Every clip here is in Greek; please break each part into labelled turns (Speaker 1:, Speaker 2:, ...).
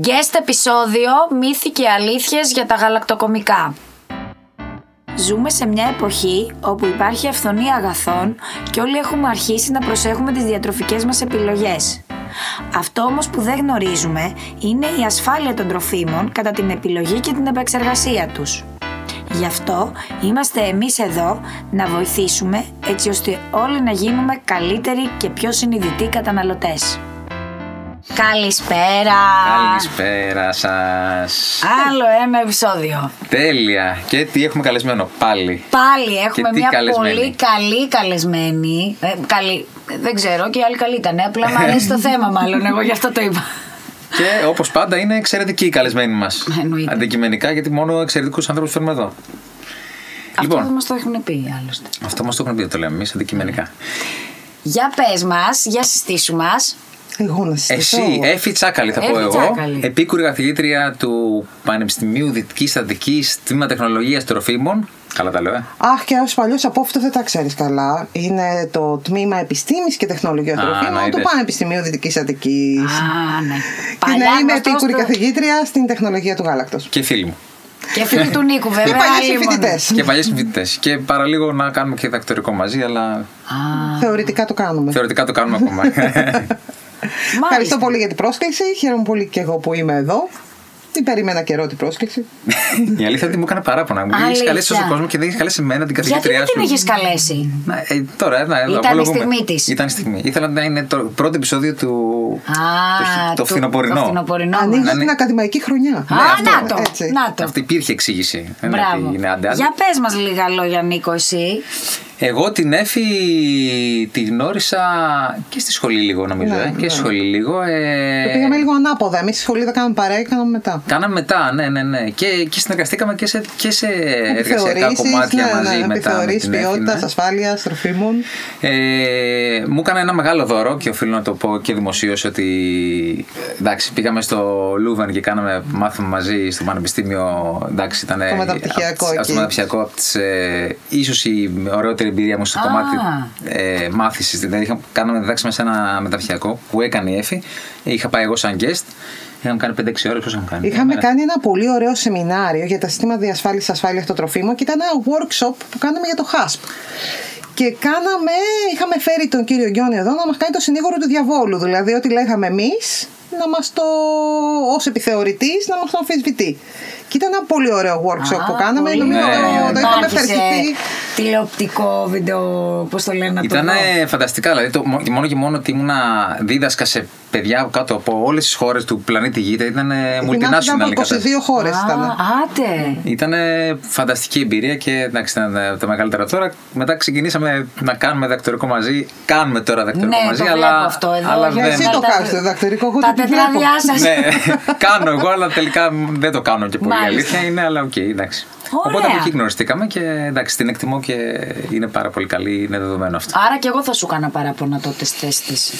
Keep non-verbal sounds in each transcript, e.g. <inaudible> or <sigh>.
Speaker 1: Guest επεισόδιο Μύθοι και αλήθειες για τα γαλακτοκομικά. Ζούμε σε μια εποχή όπου υπάρχει αυθονία αγαθών και όλοι έχουμε αρχίσει να προσέχουμε τις διατροφικές μας επιλογές. Αυτό όμως που δεν γνωρίζουμε είναι η ασφάλεια των τροφίμων κατά την επιλογή και την επεξεργασία τους. Γι' αυτό είμαστε εμείς εδώ να βοηθήσουμε έτσι ώστε όλοι να γίνουμε καλύτεροι και πιο συνειδητοί καταναλωτές. Καλησπέρα!
Speaker 2: Καλησπέρα σας.
Speaker 1: Άλλο ένα επεισόδιο.
Speaker 2: Τέλεια. Και τι έχουμε καλεσμένο πάλι.
Speaker 1: Πάλι έχουμε
Speaker 2: τι
Speaker 1: μια
Speaker 2: καλεσμένη.
Speaker 1: πολύ καλή καλεσμένη. Ε, καλή. Δεν ξέρω και η άλλη καλή ήταν. Απλά μου αρέσει το θέμα, μάλλον. Εγώ γι' αυτό το είπα.
Speaker 2: Και όπως πάντα είναι εξαιρετική η καλεσμένη μας.
Speaker 1: Εννοείται.
Speaker 2: Αντικειμενικά, γιατί μόνο εξαιρετικούς ανθρώπους φέρνουμε εδώ.
Speaker 1: Αυτό
Speaker 2: Λοιπόν.
Speaker 1: δεν μας το έχουν πει άλλωστε.
Speaker 2: Αυτό μας το έχουν πει, το λέμε εμείς αντικειμενικά.
Speaker 1: Για πες μας, για συστήσου μας.
Speaker 3: Εγώ να συστηθώ.
Speaker 2: Εσύ, Εφη Τσάκαλη, θα πω
Speaker 1: Έφη
Speaker 2: εγώ.
Speaker 1: Τσάκαλη.
Speaker 2: Επίκουρη καθηγήτρια του Πανεπιστημίου Δυτικής Στατική Τμήμα Τεχνολογίας Τροφίμων. Καλά τα λέω, ε.
Speaker 3: Αχ, και ω παλιός απόφυτο δεν τα ξέρεις καλά. Είναι το τμήμα Επιστήμης και Τεχνολογίας
Speaker 2: Α,
Speaker 3: Τροφίμων
Speaker 2: να
Speaker 3: του
Speaker 2: είδες.
Speaker 3: Πανεπιστημίου Δυτικής Αττική.
Speaker 1: Α, ναι.
Speaker 3: Και
Speaker 1: Παλιά
Speaker 3: να είμαι
Speaker 1: γνωστός
Speaker 3: επίκουρη
Speaker 1: του-
Speaker 3: καθηγήτρια στην τεχνολογία του γάλακτος.
Speaker 2: Και φίλοι μου.
Speaker 1: Και φίλοι του Νίκου, <laughs> βέβαια.
Speaker 3: Και παλιοί
Speaker 1: άλλη μόνο.
Speaker 3: φοιτητέ.
Speaker 2: και παλιέ συμφοιτητές. Και παραλίγο να κάνουμε και δακτορικό μαζί, αλλά
Speaker 1: Α,
Speaker 3: Θεωρητικά το κάνουμε.
Speaker 2: θεωρητικά το κάνουμε ακόμα. <laughs> <laughs>
Speaker 3: Ευχαριστώ
Speaker 1: μάλιστα.
Speaker 3: πολύ για την πρόσκληση. Χαίρομαι πολύ και εγώ που είμαι εδώ. Την περίμενα καιρό την πρόσκληση. <laughs>
Speaker 2: Η αλήθεια είναι ότι μου έκανε παράπονα. Μου έχει
Speaker 1: Αλήθεια.
Speaker 2: καλέσει τόσο κόσμο και δεν έχει καλέσει εμένα την
Speaker 1: Γιατί
Speaker 2: καθηγήτριά
Speaker 1: δεν
Speaker 2: σου.
Speaker 1: την είχες καλέσει;
Speaker 2: Να, ε, τώρα, να,
Speaker 1: Ήταν η
Speaker 2: απολογούμε.
Speaker 1: στιγμή της.
Speaker 2: Ήταν η στιγμή. Ήθελα να είναι το πρώτο επεισόδιο του.
Speaker 1: Α,
Speaker 2: το, χι- το
Speaker 1: του-
Speaker 2: φθινοπορεινό.
Speaker 1: Το φθινοπορεινό.
Speaker 3: Ανοίγεις
Speaker 1: μας.
Speaker 2: ναι.
Speaker 3: την ακαδημαϊκή χρονιά.
Speaker 1: Α,
Speaker 2: αυτό,
Speaker 1: να το.
Speaker 3: έτσι.
Speaker 1: Να το.
Speaker 2: Αυτή υπήρχε εξήγηση. Δεν είναι
Speaker 1: Μπράβο.
Speaker 2: ότι είναι άντε, άντε.
Speaker 1: Για πες μας λίγα λόγια Νίκο εσύ.
Speaker 2: Εγώ την Εφη τη γνώρισα και στη σχολή λίγο νομίζω.
Speaker 3: Ναι,
Speaker 2: ε, και
Speaker 3: ναι.
Speaker 2: στη σχολή λίγο. Ε,
Speaker 3: Το πήγαμε λίγο ανάποδα. Εμείς στη σχολή δεν κάναμε παρέα και κάναμε μετά.
Speaker 2: Κάναμε μετά, ναι, ναι, ναι. Και, και συνεργαστήκαμε και σε, και σε εργασιακά
Speaker 3: Επιθεωρήσεις,
Speaker 2: κομμάτια
Speaker 3: ναι,
Speaker 2: μαζί
Speaker 3: ναι,
Speaker 2: μετά. με
Speaker 3: επιθεωρήσεις
Speaker 2: την Εφη,
Speaker 3: ποιότητας,
Speaker 2: ναι.
Speaker 3: ασφάλειας, τροφίμων.
Speaker 2: Ε, μου έκανε ένα μεγάλο δώρο και οφείλω να το πω και δημοσίως ότι εντάξει, πήγαμε στο Λούβεν και κάναμε μάθημα μαζί στο Πανεπιστήμιο. Εντάξει, ήταν
Speaker 3: Στο μεταπτυχιακό
Speaker 2: από,
Speaker 3: εκεί.
Speaker 2: στο μεταπτυχιακό από τις, ε, ίσως η ωραιότερη εμπειρία μου στο
Speaker 1: Α.
Speaker 2: κομμάτι ε, μάθησης. Δηλαδή, είχα, κάναμε διδάξαμε σε ένα μεταπτυχιακό που έκανε η Εφη. Είχα πάει εγώ σαν guest. Είχαμε κάνει 5-6 ώρες. Πώς είχαμε κάνει;
Speaker 3: Είχαμε
Speaker 2: Μια
Speaker 3: κάνει ένα πολύ ωραίο σεμινάριο για τα συστήματα διασφάλισης ασφάλειας των τροφίμων και ήταν ένα workshop που κάναμε για το HASP. Και κάναμε, είχαμε φέρει τον κύριο Γκιόνι εδώ να μας κάνει το συνήγορο του διαβόλου. Δηλαδή, ό,τι λέγαμε εμείς, να μας το, ως επιθεωρητής, να μας το αμφισβητεί. Και ήταν ένα πολύ ωραίο workshop
Speaker 1: Α,
Speaker 3: που κάναμε.
Speaker 1: πολύ
Speaker 3: Νομίζω
Speaker 2: ωραίο.
Speaker 3: το, το είχαμε
Speaker 1: Υπάρχει σε
Speaker 3: ευχαριστηθεί.
Speaker 1: Τηλεοπτικό βίντεο, πώς το λένε να το
Speaker 2: Ήταν
Speaker 1: δω.
Speaker 2: φανταστικά. Δηλαδή, το, μο- μόνο και μόνο ότι ήμουνα δίδασκα σε παιδιά κάτω από όλες τις χώρες του πλανήτη Γη. Ήταν
Speaker 3: Ήταν
Speaker 2: multinational.
Speaker 3: από 22 χώρες
Speaker 1: Α,
Speaker 3: ήταν.
Speaker 1: Άτε.
Speaker 2: Ήταν φανταστική εμπειρία και εντάξει, ήταν ε, τα μεγαλύτερα τώρα. Μετά ξεκινήσαμε να κάνουμε διδακτορικό μαζί. Κάνουμε τώρα διδακτορικό
Speaker 1: Ναι,
Speaker 2: μαζί,
Speaker 1: το
Speaker 2: αλλά.
Speaker 1: βλέπω αυτό εδώ,
Speaker 2: αλλά
Speaker 1: για
Speaker 2: δεν...
Speaker 3: Εσύ
Speaker 1: τα-
Speaker 3: το
Speaker 1: τα-
Speaker 3: κάνεις το διδακτορικό, εγώ
Speaker 1: Τα
Speaker 3: το βλέπω.
Speaker 1: τετράδια σας.
Speaker 2: ναι, <laughs> κάνω εγώ, αλλά τελικά δεν το κάνω και πολύ.
Speaker 1: Μάλιστα.
Speaker 2: Αλήθεια είναι, αλλά οκ, εντάξει.
Speaker 1: Ωραία.
Speaker 2: Οπότε από εκεί γνωριστήκαμε και εντάξει, την εκτιμώ και είναι πάρα πολύ καλή, είναι δεδομένο αυτό.
Speaker 1: Άρα και εγώ θα σου 'κανα παράπονα τότε στη θέση της.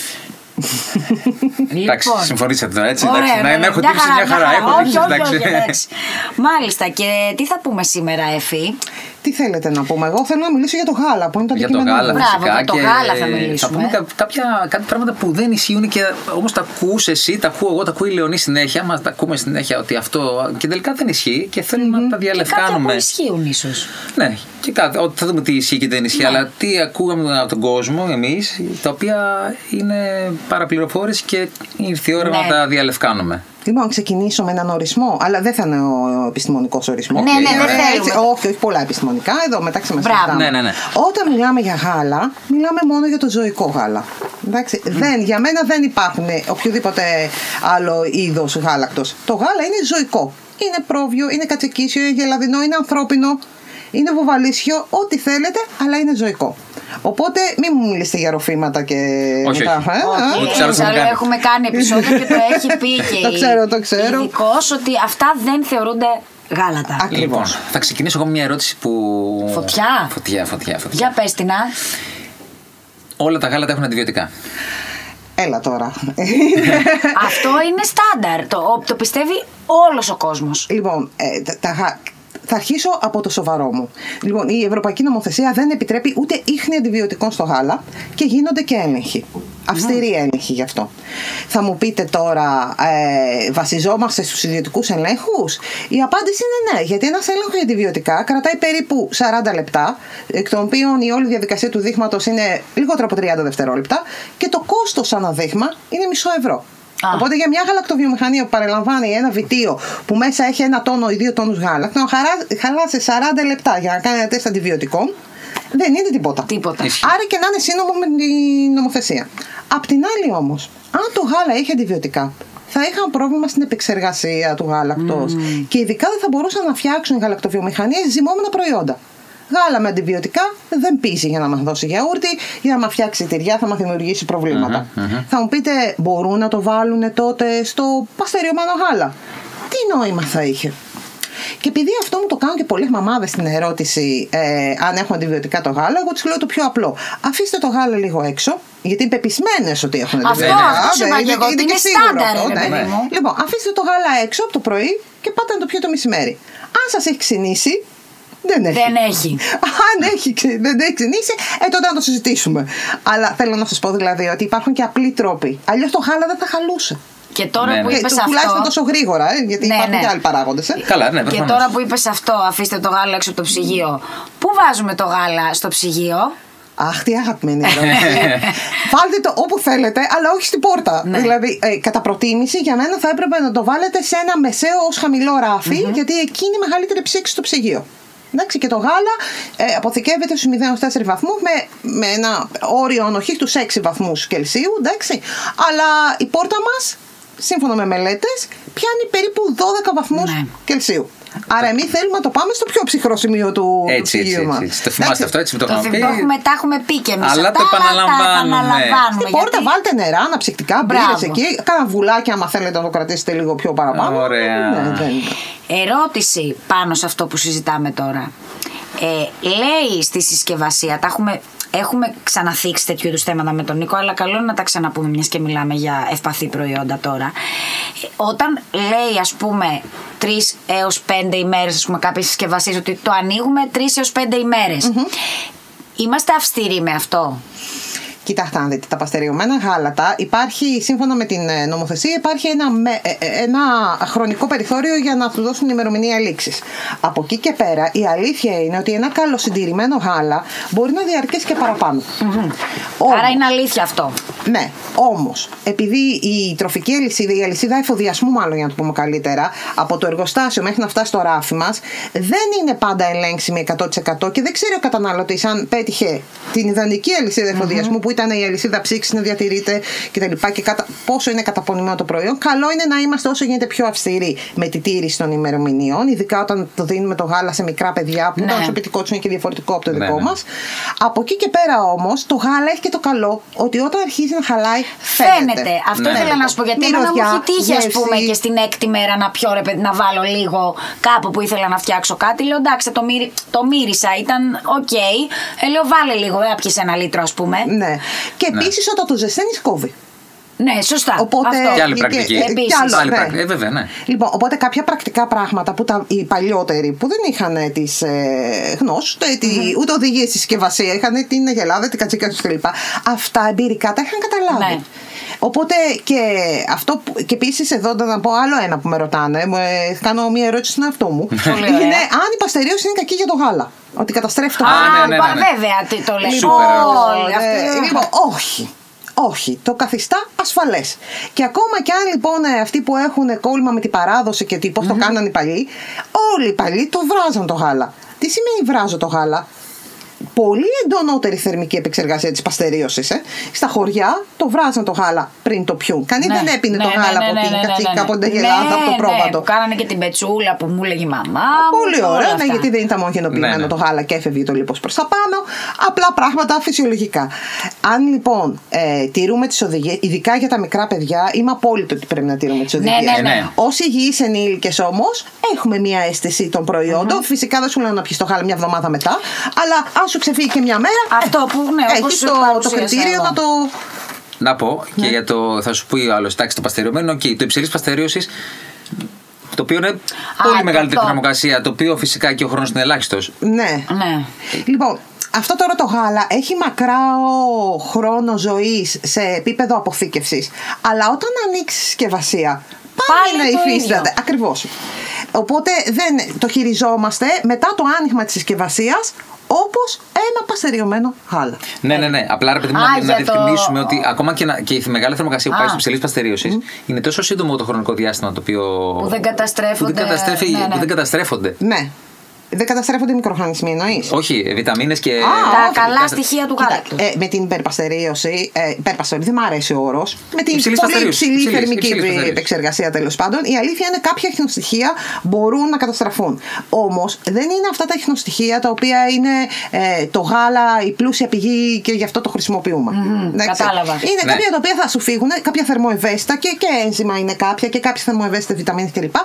Speaker 1: <laughs>
Speaker 2: Εντάξει, συμφωνήσατε τώρα έτσι.
Speaker 1: Λοιπόν. Ωραία,
Speaker 2: εντάξει, να,
Speaker 1: ναι,
Speaker 2: να έχω
Speaker 1: μια
Speaker 2: τύψη μια χαρά. Έχω
Speaker 1: όχι,
Speaker 2: τύψη,
Speaker 1: όχι,
Speaker 2: εντάξει.
Speaker 1: όχι, εντάξει. Μάλιστα, και τι θα πούμε σήμερα, Εφη;
Speaker 3: Τι θέλετε να πούμε, εγώ θέλω να μιλήσω για το γάλα που είναι το
Speaker 2: Για το
Speaker 3: αντικείμενο
Speaker 2: γάλα
Speaker 3: μου.
Speaker 1: Μπράβο,
Speaker 2: φυσικά.
Speaker 1: για το
Speaker 2: και
Speaker 1: γάλα θα μιλήσουμε.
Speaker 2: Θα πούμε κα- κάποια, κάτι πράγματα που δεν ισχύουν και όμως τα ακούς εσύ, τα ακούω εγώ, τα ακούει η Λεωνή συνέχεια. Μας τα ακούμε συνέχεια ότι αυτό. και τελικά δεν ισχύει και θέλουμε να τα
Speaker 1: Και κάποια που
Speaker 2: διαλευκάνουμε.
Speaker 1: ισχύουν ίσως.
Speaker 2: Ναι, και κάτι, ότι θα δούμε τι ισχύει και δεν ισχύει, αλλά τι ακούγαμε από τον κόσμο εμείς, τα οποία είναι παραπληροφόρηση και ήρθε η ώρα
Speaker 1: Ναι.
Speaker 2: να τα διαλευκάνουμε.
Speaker 3: Λοιπόν, να ξεκινήσω με έναν ορισμό, αλλά δεν θα είναι ο επιστημονικός ορισμός.
Speaker 1: Ναι, ναι, δεν θέλουμε.
Speaker 3: όχι, όχι πολλά επιστημονικά. Εδώ μεταξύ μας
Speaker 1: Μπράβο.
Speaker 2: Ναι, ναι, ναι.
Speaker 3: Όταν μιλάμε για γάλα, μιλάμε μόνο για το ζωικό γάλα. Εντάξει, δεν, για μένα δεν υπάρχουν οποιοδήποτε άλλο είδος γάλακτος. Το γάλα είναι ζωικό. Είναι πρόβιο, είναι κατσικίσιο, είναι γελαδινό, είναι ανθρώπινο, είναι βουβαλίσιο, ό,τι θέλετε, αλλά είναι ζωικό. Οπότε μην μου μιλήσετε για ροφήματα και
Speaker 2: Όχι,
Speaker 3: μετά.
Speaker 2: όχι.
Speaker 3: ε,
Speaker 1: Όχι,
Speaker 3: ε.
Speaker 2: Ούτως ή άλλως
Speaker 1: εμείς
Speaker 2: έχουμε κάνει.
Speaker 1: έχουμε κάνει επεισόδιο και το έχει πει <laughs> και
Speaker 3: Το ξέρω, το ξέρω.
Speaker 1: ειδικός ότι αυτά δεν θεωρούνται γάλατα.
Speaker 3: Ακριβώς.
Speaker 2: Λοιπόν, θα ξεκινήσω εγώ με μια ερώτηση που.
Speaker 1: Φωτιά.
Speaker 2: Φωτιά, φωτιά, φωτιά.
Speaker 1: Για πες την, α.
Speaker 2: Όλα τα γάλατα έχουν αντιβιωτικά.
Speaker 3: Έλα τώρα.
Speaker 1: Αυτό είναι στάνταρ. Το, το πιστεύει όλος ο κόσμος.
Speaker 3: Λοιπόν, ε, τα, τα γα- θα αρχίσω από το σοβαρό μου. Λοιπόν, η Ευρωπαϊκή Νομοθεσία δεν επιτρέπει ούτε ίχνη αντιβιωτικών στο γάλα και γίνονται και έλεγχοι. Αυστηρή έλεγχη γι' αυτό. Θα μου πείτε τώρα, ε, βασιζόμαστε στους ιδιωτικούς ελέγχους; Η απάντηση είναι ναι, γιατί ένας έλεγχος για αντιβιωτικά κρατάει περίπου 40 λεπτά, εκ των οποίων η όλη διαδικασία του δείγματος είναι λιγότερο από 30 δευτερόλεπτα και το κόστος ανά δείγμα είναι μισό ευρώ.
Speaker 1: Α.
Speaker 3: Οπότε για μια γαλακτοβιομηχανία που παραλαμβάνει ένα βιτίο που μέσα έχει ένα τόνο ή δύο τόνους γάλακτο, να χαρά- χαλάσει 40 λεπτά για να κάνει ένα τεστ αντιβιωτικών, δεν είναι τίποτα.
Speaker 1: Τίποτα.
Speaker 2: Ισχύει.
Speaker 3: Άρα και να είναι σύνομο με την νομοθεσία. Απ' την άλλη όμως, αν το γάλα έχει αντιβιωτικά, θα είχαν πρόβλημα στην επεξεργασία του γάλακτος και ειδικά δεν θα μπορούσαν να φτιάξουν οι γαλακτοβιομηχανίε ζυμώμενα προϊόντα. Γάλα με αντιβιωτικά δεν πείσει για να μας δώσει γιαούρτι, για να μας φτιάξει τυριά θα μας δημιουργήσει προβλήματα. Θα μου πείτε, μπορούν να το βάλουν τότε στο παστεριωμένο γάλα. Τι νόημα θα είχε; Και επειδή αυτό μου το κάνουν και πολλές μαμάδες στην ερώτηση ε, αν έχουν αντιβιωτικά το γάλα, εγώ τους λέω το πιο απλό. Αφήστε το γάλα λίγο έξω, γιατί είναι πεπισμένες ότι έχουν
Speaker 1: Αυτό,
Speaker 3: αντιβιωτικά.
Speaker 1: αυτό σου
Speaker 3: Ναι,
Speaker 1: είπα και εγώ, ότι
Speaker 3: και
Speaker 1: είναι
Speaker 3: σίγουρο
Speaker 1: στάνταρ,
Speaker 3: αυτό,
Speaker 1: ρε
Speaker 3: ναι.
Speaker 1: παιδί μου.
Speaker 3: Λοιπόν, αφήστε το γάλα έξω από το πρωί και πάτε να το πιείτε το μεσημέρι. Αν σας έχει ξυνήσει, δεν έχει.
Speaker 1: Δεν έχει.
Speaker 3: Αν έχει, ξε- δεν έχει ξυνήσει, ε, τότε να το συζητήσουμε. Αλλά θέλω να σας πω δηλαδή ότι υπάρχουν και απλοί τρόποι. Αλλιώς το γάλα δεν θα χαλούσε.
Speaker 1: Και τώρα
Speaker 2: Ναι,
Speaker 1: που
Speaker 2: ναι.
Speaker 3: Και
Speaker 1: είπε
Speaker 3: του- τουλάχιστον
Speaker 1: αυτό.
Speaker 3: τόσο γρήγορα, ε, γιατί
Speaker 1: Ναι,
Speaker 3: υπάρχουν
Speaker 1: ναι.
Speaker 3: και άλλοι παράγοντες. Ε.
Speaker 2: Καλά, ναι,
Speaker 1: Και
Speaker 2: προφανώς.
Speaker 1: τώρα που είπες αυτό, αφήστε το γάλα έξω από το ψυγείο. Πού βάζουμε το γάλα στο ψυγείο;
Speaker 3: Αχ, τι αγαπημένη ερώτηση. Βάλτε το όπου θέλετε, αλλά όχι στην πόρτα.
Speaker 1: Ναι.
Speaker 3: Δηλαδή, ε, κατά προτίμηση, για μένα θα έπρεπε να το βάλετε σε ένα μεσαίο ως χαμηλό ράφι, γιατί εκεί είναι η μεγαλύτερη ψήξη στο ψυγείο. Εντάξει, και το γάλα ε, αποθηκεύεται στους 0 4 βαθμούς με, με ένα όριο ανοχής τους 6 βαθμούς Κελσίου. Εντάξει. Αλλά η πόρτα μας, σύμφωνα με μελέτες, πιάνει περίπου 12 βαθμούς
Speaker 1: Ναι.
Speaker 3: Κελσίου. Άρα, εμείς θέλουμε να το πάμε στο πιο ψυχρό σημείο του, του
Speaker 2: Έτσι, έτσι,
Speaker 3: ψυγείου
Speaker 2: έτσι,
Speaker 3: μας.
Speaker 2: έτσι. Το θυμάστε αυτό, έτσι με το
Speaker 1: Το,
Speaker 2: είχαμε πει;
Speaker 1: θυμ- τα έχουμε πει και εμείς.
Speaker 2: Αλλά το επαναλαμβάνουμε.
Speaker 3: Στην πόρτα βάλτε νερά, αναψυκτικά, μπύρες
Speaker 1: Μπράβο.
Speaker 3: εκεί. Κάνα βουλάκι, άμα θέλετε να το κρατήσετε λίγο πιο παραπάνω.
Speaker 2: Ωραία.
Speaker 3: Ναι, δεν-
Speaker 1: Ερώτηση πάνω σε αυτό που συζητάμε τώρα. Ε, λέει στη συσκευασία, τα έχουμε, έχουμε ξαναθίξει τέτοιου είδους θέματα με τον Νίκο, αλλά καλό είναι να τα ξαναπούμε μιας και μιλάμε για ευπαθή προϊόντα τώρα. Ε, όταν λέει, ας πούμε, τρεις έως πέντε ημέρες, ας πούμε, κάποιε συσκευασίε, ότι το ανοίγουμε τρεις έως πέντε ημέρες. Είμαστε αυστηροί με αυτό;
Speaker 3: Κοιτάξτε, αν δείτε, τα παστεριωμένα γάλατα υπάρχει, σύμφωνα με την ε, νομοθεσία, υπάρχει ένα, με- ε, ε, ένα χρονικό περιθώριο για να τους δώσουν ημερομηνία λήξης. Από εκεί και πέρα, η αλήθεια είναι ότι ένα καλοσυντηρημένο γάλα μπορεί να διαρκέσει και παραπάνω. Όμως-
Speaker 1: Άρα είναι αλήθεια αυτό.
Speaker 3: Ναι, όμως, επειδή η τροφική αλυσίδα, η αλυσίδα εφοδιασμού, μάλλον για να το πούμε καλύτερα, από το εργοστάσιο μέχρι να φτάσει στο ράφι μας, δεν είναι πάντα ελέγξιμη 100% και δεν ξέρει ο καταναλωτής αν πέτυχε την ιδανική αλυσίδα εφοδιασμού, που ήταν η αλυσίδα ψήξης να διατηρείται κτλ. Και, και κατα... πόσο είναι καταπονημένο το προϊόν. Καλό είναι να είμαστε όσο γίνεται πιο αυστηροί με τη τήρηση των ημερομηνιών, ειδικά όταν το δίνουμε το γάλα σε μικρά παιδιά, που
Speaker 1: Ναι.
Speaker 3: το προσωπικό του είναι και διαφορετικό από το
Speaker 2: Ναι,
Speaker 3: δικό
Speaker 2: ναι.
Speaker 3: μας. Από εκεί και πέρα όμως, το γάλα έχει και το καλό ότι όταν αρχίζει να χαλάει, φαίνεται.
Speaker 1: Φαίνεται. Αυτό
Speaker 2: Ναι.
Speaker 1: ήθελα να σου πω. Γιατί εμένα μου
Speaker 3: Μυρωδιά,
Speaker 1: έχει τύχει, ας
Speaker 3: γεύση.
Speaker 1: πούμε, και στην έκτη μέρα να πιω ρε παιδί, να βάλω λίγο κάπου που ήθελα να φτιάξω κάτι. Λέω εντάξει, το, μύρι- το μύρισα, ήταν οκ. Ε, λέω βάλε λίγο, δεν έπιασε ένα λίτρο, ας πούμε.
Speaker 3: Ναι. Και επίσης όταν το ζεσταίνεις, κόβει.
Speaker 1: Ναι, σωστά.
Speaker 3: Οπότε.
Speaker 1: Αυτό.
Speaker 2: Και άλλη
Speaker 3: και-
Speaker 2: πρακτική.
Speaker 3: και
Speaker 1: Επίσης.
Speaker 3: άλλο,
Speaker 2: Άλλη
Speaker 3: ναι.
Speaker 2: πρακτική. Ε, βέβαια, ναι.
Speaker 3: Λοιπόν, οπότε κάποια πρακτικά πράγματα που τα, οι παλιότεροι που δεν είχαν τις ε, γνώσεις, ούτε, τη- ούτε οδηγίες στη συσκευασία, είχαν την αγελάδα, την κατσίκα τους κλπ. Αυτά εμπειρικά τα είχαν καταλάβει.
Speaker 1: Ναι.
Speaker 3: Οπότε και αυτό που, και επίσης εδώ να πω άλλο ένα που με ρωτάνε, μου, ε, κάνω μια ερώτηση στον εαυτό μου.
Speaker 1: Πολύ ωραία.
Speaker 3: είναι αν η παστερίωση είναι κακή για το γάλα. Ότι καταστρέφει το
Speaker 2: Α,
Speaker 3: γάλα.
Speaker 1: Α,
Speaker 2: ναι, ναι,
Speaker 1: πα-
Speaker 2: ναι.
Speaker 1: βέβαια, τι το λέει.
Speaker 2: Σούπερ
Speaker 1: Όλοι
Speaker 3: ε,
Speaker 1: αυτοί.
Speaker 3: λοιπόν, όχι. Όχι, το καθιστά ασφαλές. Και ακόμα κι αν λοιπόν ε, αυτοί που έχουν κόλλημα με την παράδοση και πώς το κάνανε οι παλιοί, όλοι οι παλιοί το βράζαν το γάλα. Τι σημαίνει βράζω το γάλα, πολύ εντονότερη θερμική επεξεργασία της παστερίωσης. Ε. Στα χωριά το βράζαν το γάλα πριν το πιούν. Κανείς
Speaker 1: Ναι,
Speaker 3: δεν έπινε
Speaker 1: ναι,
Speaker 3: το
Speaker 1: ναι,
Speaker 3: γάλα
Speaker 1: ναι,
Speaker 3: από
Speaker 1: ναι,
Speaker 3: την
Speaker 1: ναι, ναι,
Speaker 3: κατσίκα,
Speaker 1: ναι,
Speaker 3: από την
Speaker 1: ναι.
Speaker 3: αγελάδα, από το
Speaker 1: Ναι,
Speaker 3: πρόβατο.
Speaker 1: που κάνανε και την πετσούλα που μου έλεγε η μαμά. μου
Speaker 3: Πολύ
Speaker 1: και όλα
Speaker 3: ωραία, ναι,
Speaker 1: αυτά.
Speaker 3: γιατί δεν ήταν ομογενοποιημένο
Speaker 2: Ναι, ναι.
Speaker 3: το γάλα και έφευγε το λίπος προς τα πάνω. Απλά πράγματα φυσιολογικά. Αν λοιπόν ε, τηρούμε τις οδηγίες, ειδικά για τα μικρά παιδιά, είμαι απόλυτο ότι πρέπει να τηρούμε τις
Speaker 1: Ναι,
Speaker 3: οδηγίες.
Speaker 1: ναι, ναι.
Speaker 3: Ως υγιείς ενήλικες όμως, έχουμε μια αίσθηση των προϊόντων. Φυσικά δεν σου λέω να πιεις το γάλα μια εβδομάδα μετά, αλλά αν σου ξεφύγει και μια μέρα,
Speaker 1: Αυτό που, ναι, όπως
Speaker 3: έχεις
Speaker 1: σου
Speaker 3: το, το
Speaker 1: παρουσίασα
Speaker 3: κριτήριο
Speaker 1: εγώ.
Speaker 3: να το...
Speaker 2: Να πω
Speaker 3: Ναι.
Speaker 2: και για το. Θα σου πει ο άλλος, εντάξει, το παστεριωμένο, okay, το υψηλής παστερίωσης. Το οποίο είναι πολύ
Speaker 1: το-
Speaker 2: μεγαλύτερη
Speaker 1: το-
Speaker 2: θερμοκρασία, το οποίο φυσικά και ο χρόνος είναι ελάχιστος.
Speaker 3: Ναι.
Speaker 1: Ναι.
Speaker 3: Λοιπόν, Αυτό τώρα το γάλα έχει μακράο χρόνο ζωής σε επίπεδο αποθήκευσης. Αλλά όταν ανοίξεις συσκευασία, πάλι,
Speaker 1: Πάλι
Speaker 3: να
Speaker 1: το
Speaker 3: υφίσταται. Ακριβώς. Οπότε δεν το χειριζόμαστε μετά το άνοιγμα της συσκευασίας όπως ένα παστεριωμένο γάλα.
Speaker 2: Ναι, ναι, ναι. Απλά ρε παιδί μου,
Speaker 1: Α,
Speaker 2: να, να
Speaker 1: για το-
Speaker 2: διευκρινίσουμε ότι ακόμα και, να, και η μεγάλη θερμοκρασία που
Speaker 1: Α.
Speaker 2: πάει στο ψηλή παστερίωση είναι τόσο σύντομο το χρονικό διάστημα το οποίο.
Speaker 1: Που δεν καταστρέφονται.
Speaker 2: που δεν, καταστρέφει-
Speaker 1: Ναι, ναι.
Speaker 2: που δεν καταστρέφονται.
Speaker 3: Ναι. Δεν καταστρέφονται οι μικροοργανισμοί, εννοείς;
Speaker 2: Όχι, βιταμίνες και.
Speaker 1: Τα
Speaker 3: όχι,
Speaker 1: καλά
Speaker 2: Κάτσε-
Speaker 1: στοιχεία του
Speaker 3: Κοίτα,
Speaker 1: γάλακτος.
Speaker 3: ε, με την υπερπαστερίωση, ε, υπερπαστερίωση, δεν μου αρέσει ο όρος. Με την
Speaker 2: Υψηλής
Speaker 3: πολύ
Speaker 2: παστερίωσης,
Speaker 3: υψηλή
Speaker 2: υψηλής,
Speaker 3: θερμική
Speaker 2: υψηλής παστερίωσης.
Speaker 3: επεξεργασία τέλος πάντων, η αλήθεια είναι κάποια ίχνοστοιχεία μπορούν να καταστραφούν. Όμως δεν είναι αυτά τα ίχνοστοιχεία τα οποία είναι ε, το γάλα, η πλούσια πηγή και γι' αυτό το χρησιμοποιούμε. Εντάξει.
Speaker 1: κατάλαβα.
Speaker 3: Είναι
Speaker 2: Ναι.
Speaker 3: κάποια τα οποία θα σου φύγουν, κάποια θερμοευαίσθητα και, και ένζημα είναι κάποια και κάποιες θερμοευαίσθητε βιταμίνες κλπ.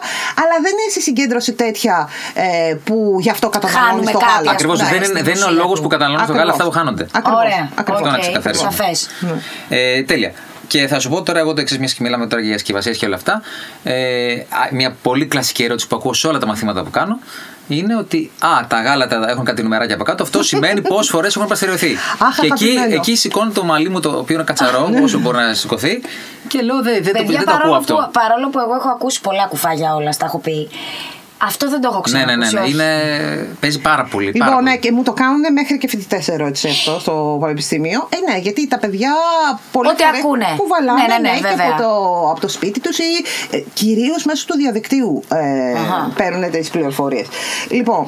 Speaker 3: Αλλά δεν είναι σε συγκέντρωση τέτοια ε, που γι' αυτό καταναλώνεις
Speaker 1: Χάνουμε
Speaker 3: το
Speaker 1: κάτι,
Speaker 3: γάλα.
Speaker 1: ας
Speaker 2: Ακριβώς.
Speaker 1: πούμε,
Speaker 2: δεν,
Speaker 1: στην
Speaker 2: είναι, δεν είναι ο
Speaker 1: ουσία
Speaker 2: λόγος
Speaker 1: του.
Speaker 2: που καταναλώνεις το γάλα
Speaker 3: Ακριβώς.
Speaker 2: αυτά που χάνονται.
Speaker 3: Ακριβώς.
Speaker 1: Ωραία.
Speaker 3: Ακριβώς.
Speaker 2: Αυτό να
Speaker 1: Οκ,
Speaker 2: ξεκαθαρίσουμε.
Speaker 1: Σαφές.
Speaker 2: Ε, τέλεια. Και θα σου πω τώρα εγώ το εξής, μιας και μιλάμε τώρα για συσκευασίες και όλα αυτά. Ε, α, μια πολύ κλασική ερώτηση που ακούω σε όλα τα μαθήματα που κάνω είναι ότι α, τα γάλατα έχουν κάτι νουμεράκια από κάτω. Αυτό σημαίνει <laughs> πόσες φορές έχουν παστεριωθεί.
Speaker 3: Αχ,
Speaker 2: και εκεί,
Speaker 3: αγαπημένο.
Speaker 2: εκεί σηκώνει το μαλλί μου το οποίο είναι κατσαρό, <laughs> όσο μπορεί να σηκωθεί. Και λέω δεν, δεν, το,
Speaker 1: Παιδιά,
Speaker 2: δεν το ακούω
Speaker 1: παρόλο,
Speaker 2: αυτό.
Speaker 1: που, παρόλο που εγώ έχω ακούσει πολλά κουφάγια όλα, στα έχω πει. Αυτό δεν το έχω
Speaker 2: Ναι, ναι,
Speaker 1: ξανακούσει.
Speaker 2: ναι. ναι.
Speaker 1: όχι.
Speaker 2: Είναι, παίζει πάρα πολύ. πάρα
Speaker 3: Λοιπόν, ναι,
Speaker 2: πολύ.
Speaker 3: και μου το κάνουν μέχρι και φοιτητές ερώτηση αυτό στο πανεπιστήμιο. Ε, ναι, γιατί τα παιδιά πολύ
Speaker 1: Ό,τι ακούνε.
Speaker 3: κουβαλάνε
Speaker 1: Ναι, ναι, ναι,
Speaker 3: και
Speaker 1: βέβαια.
Speaker 3: από το, από το σπίτι τους ή ε, κυρίως μέσω του διαδικτύου ε,
Speaker 1: Αχα.
Speaker 3: παίρνουν τι πληροφορίες. Λοιπόν,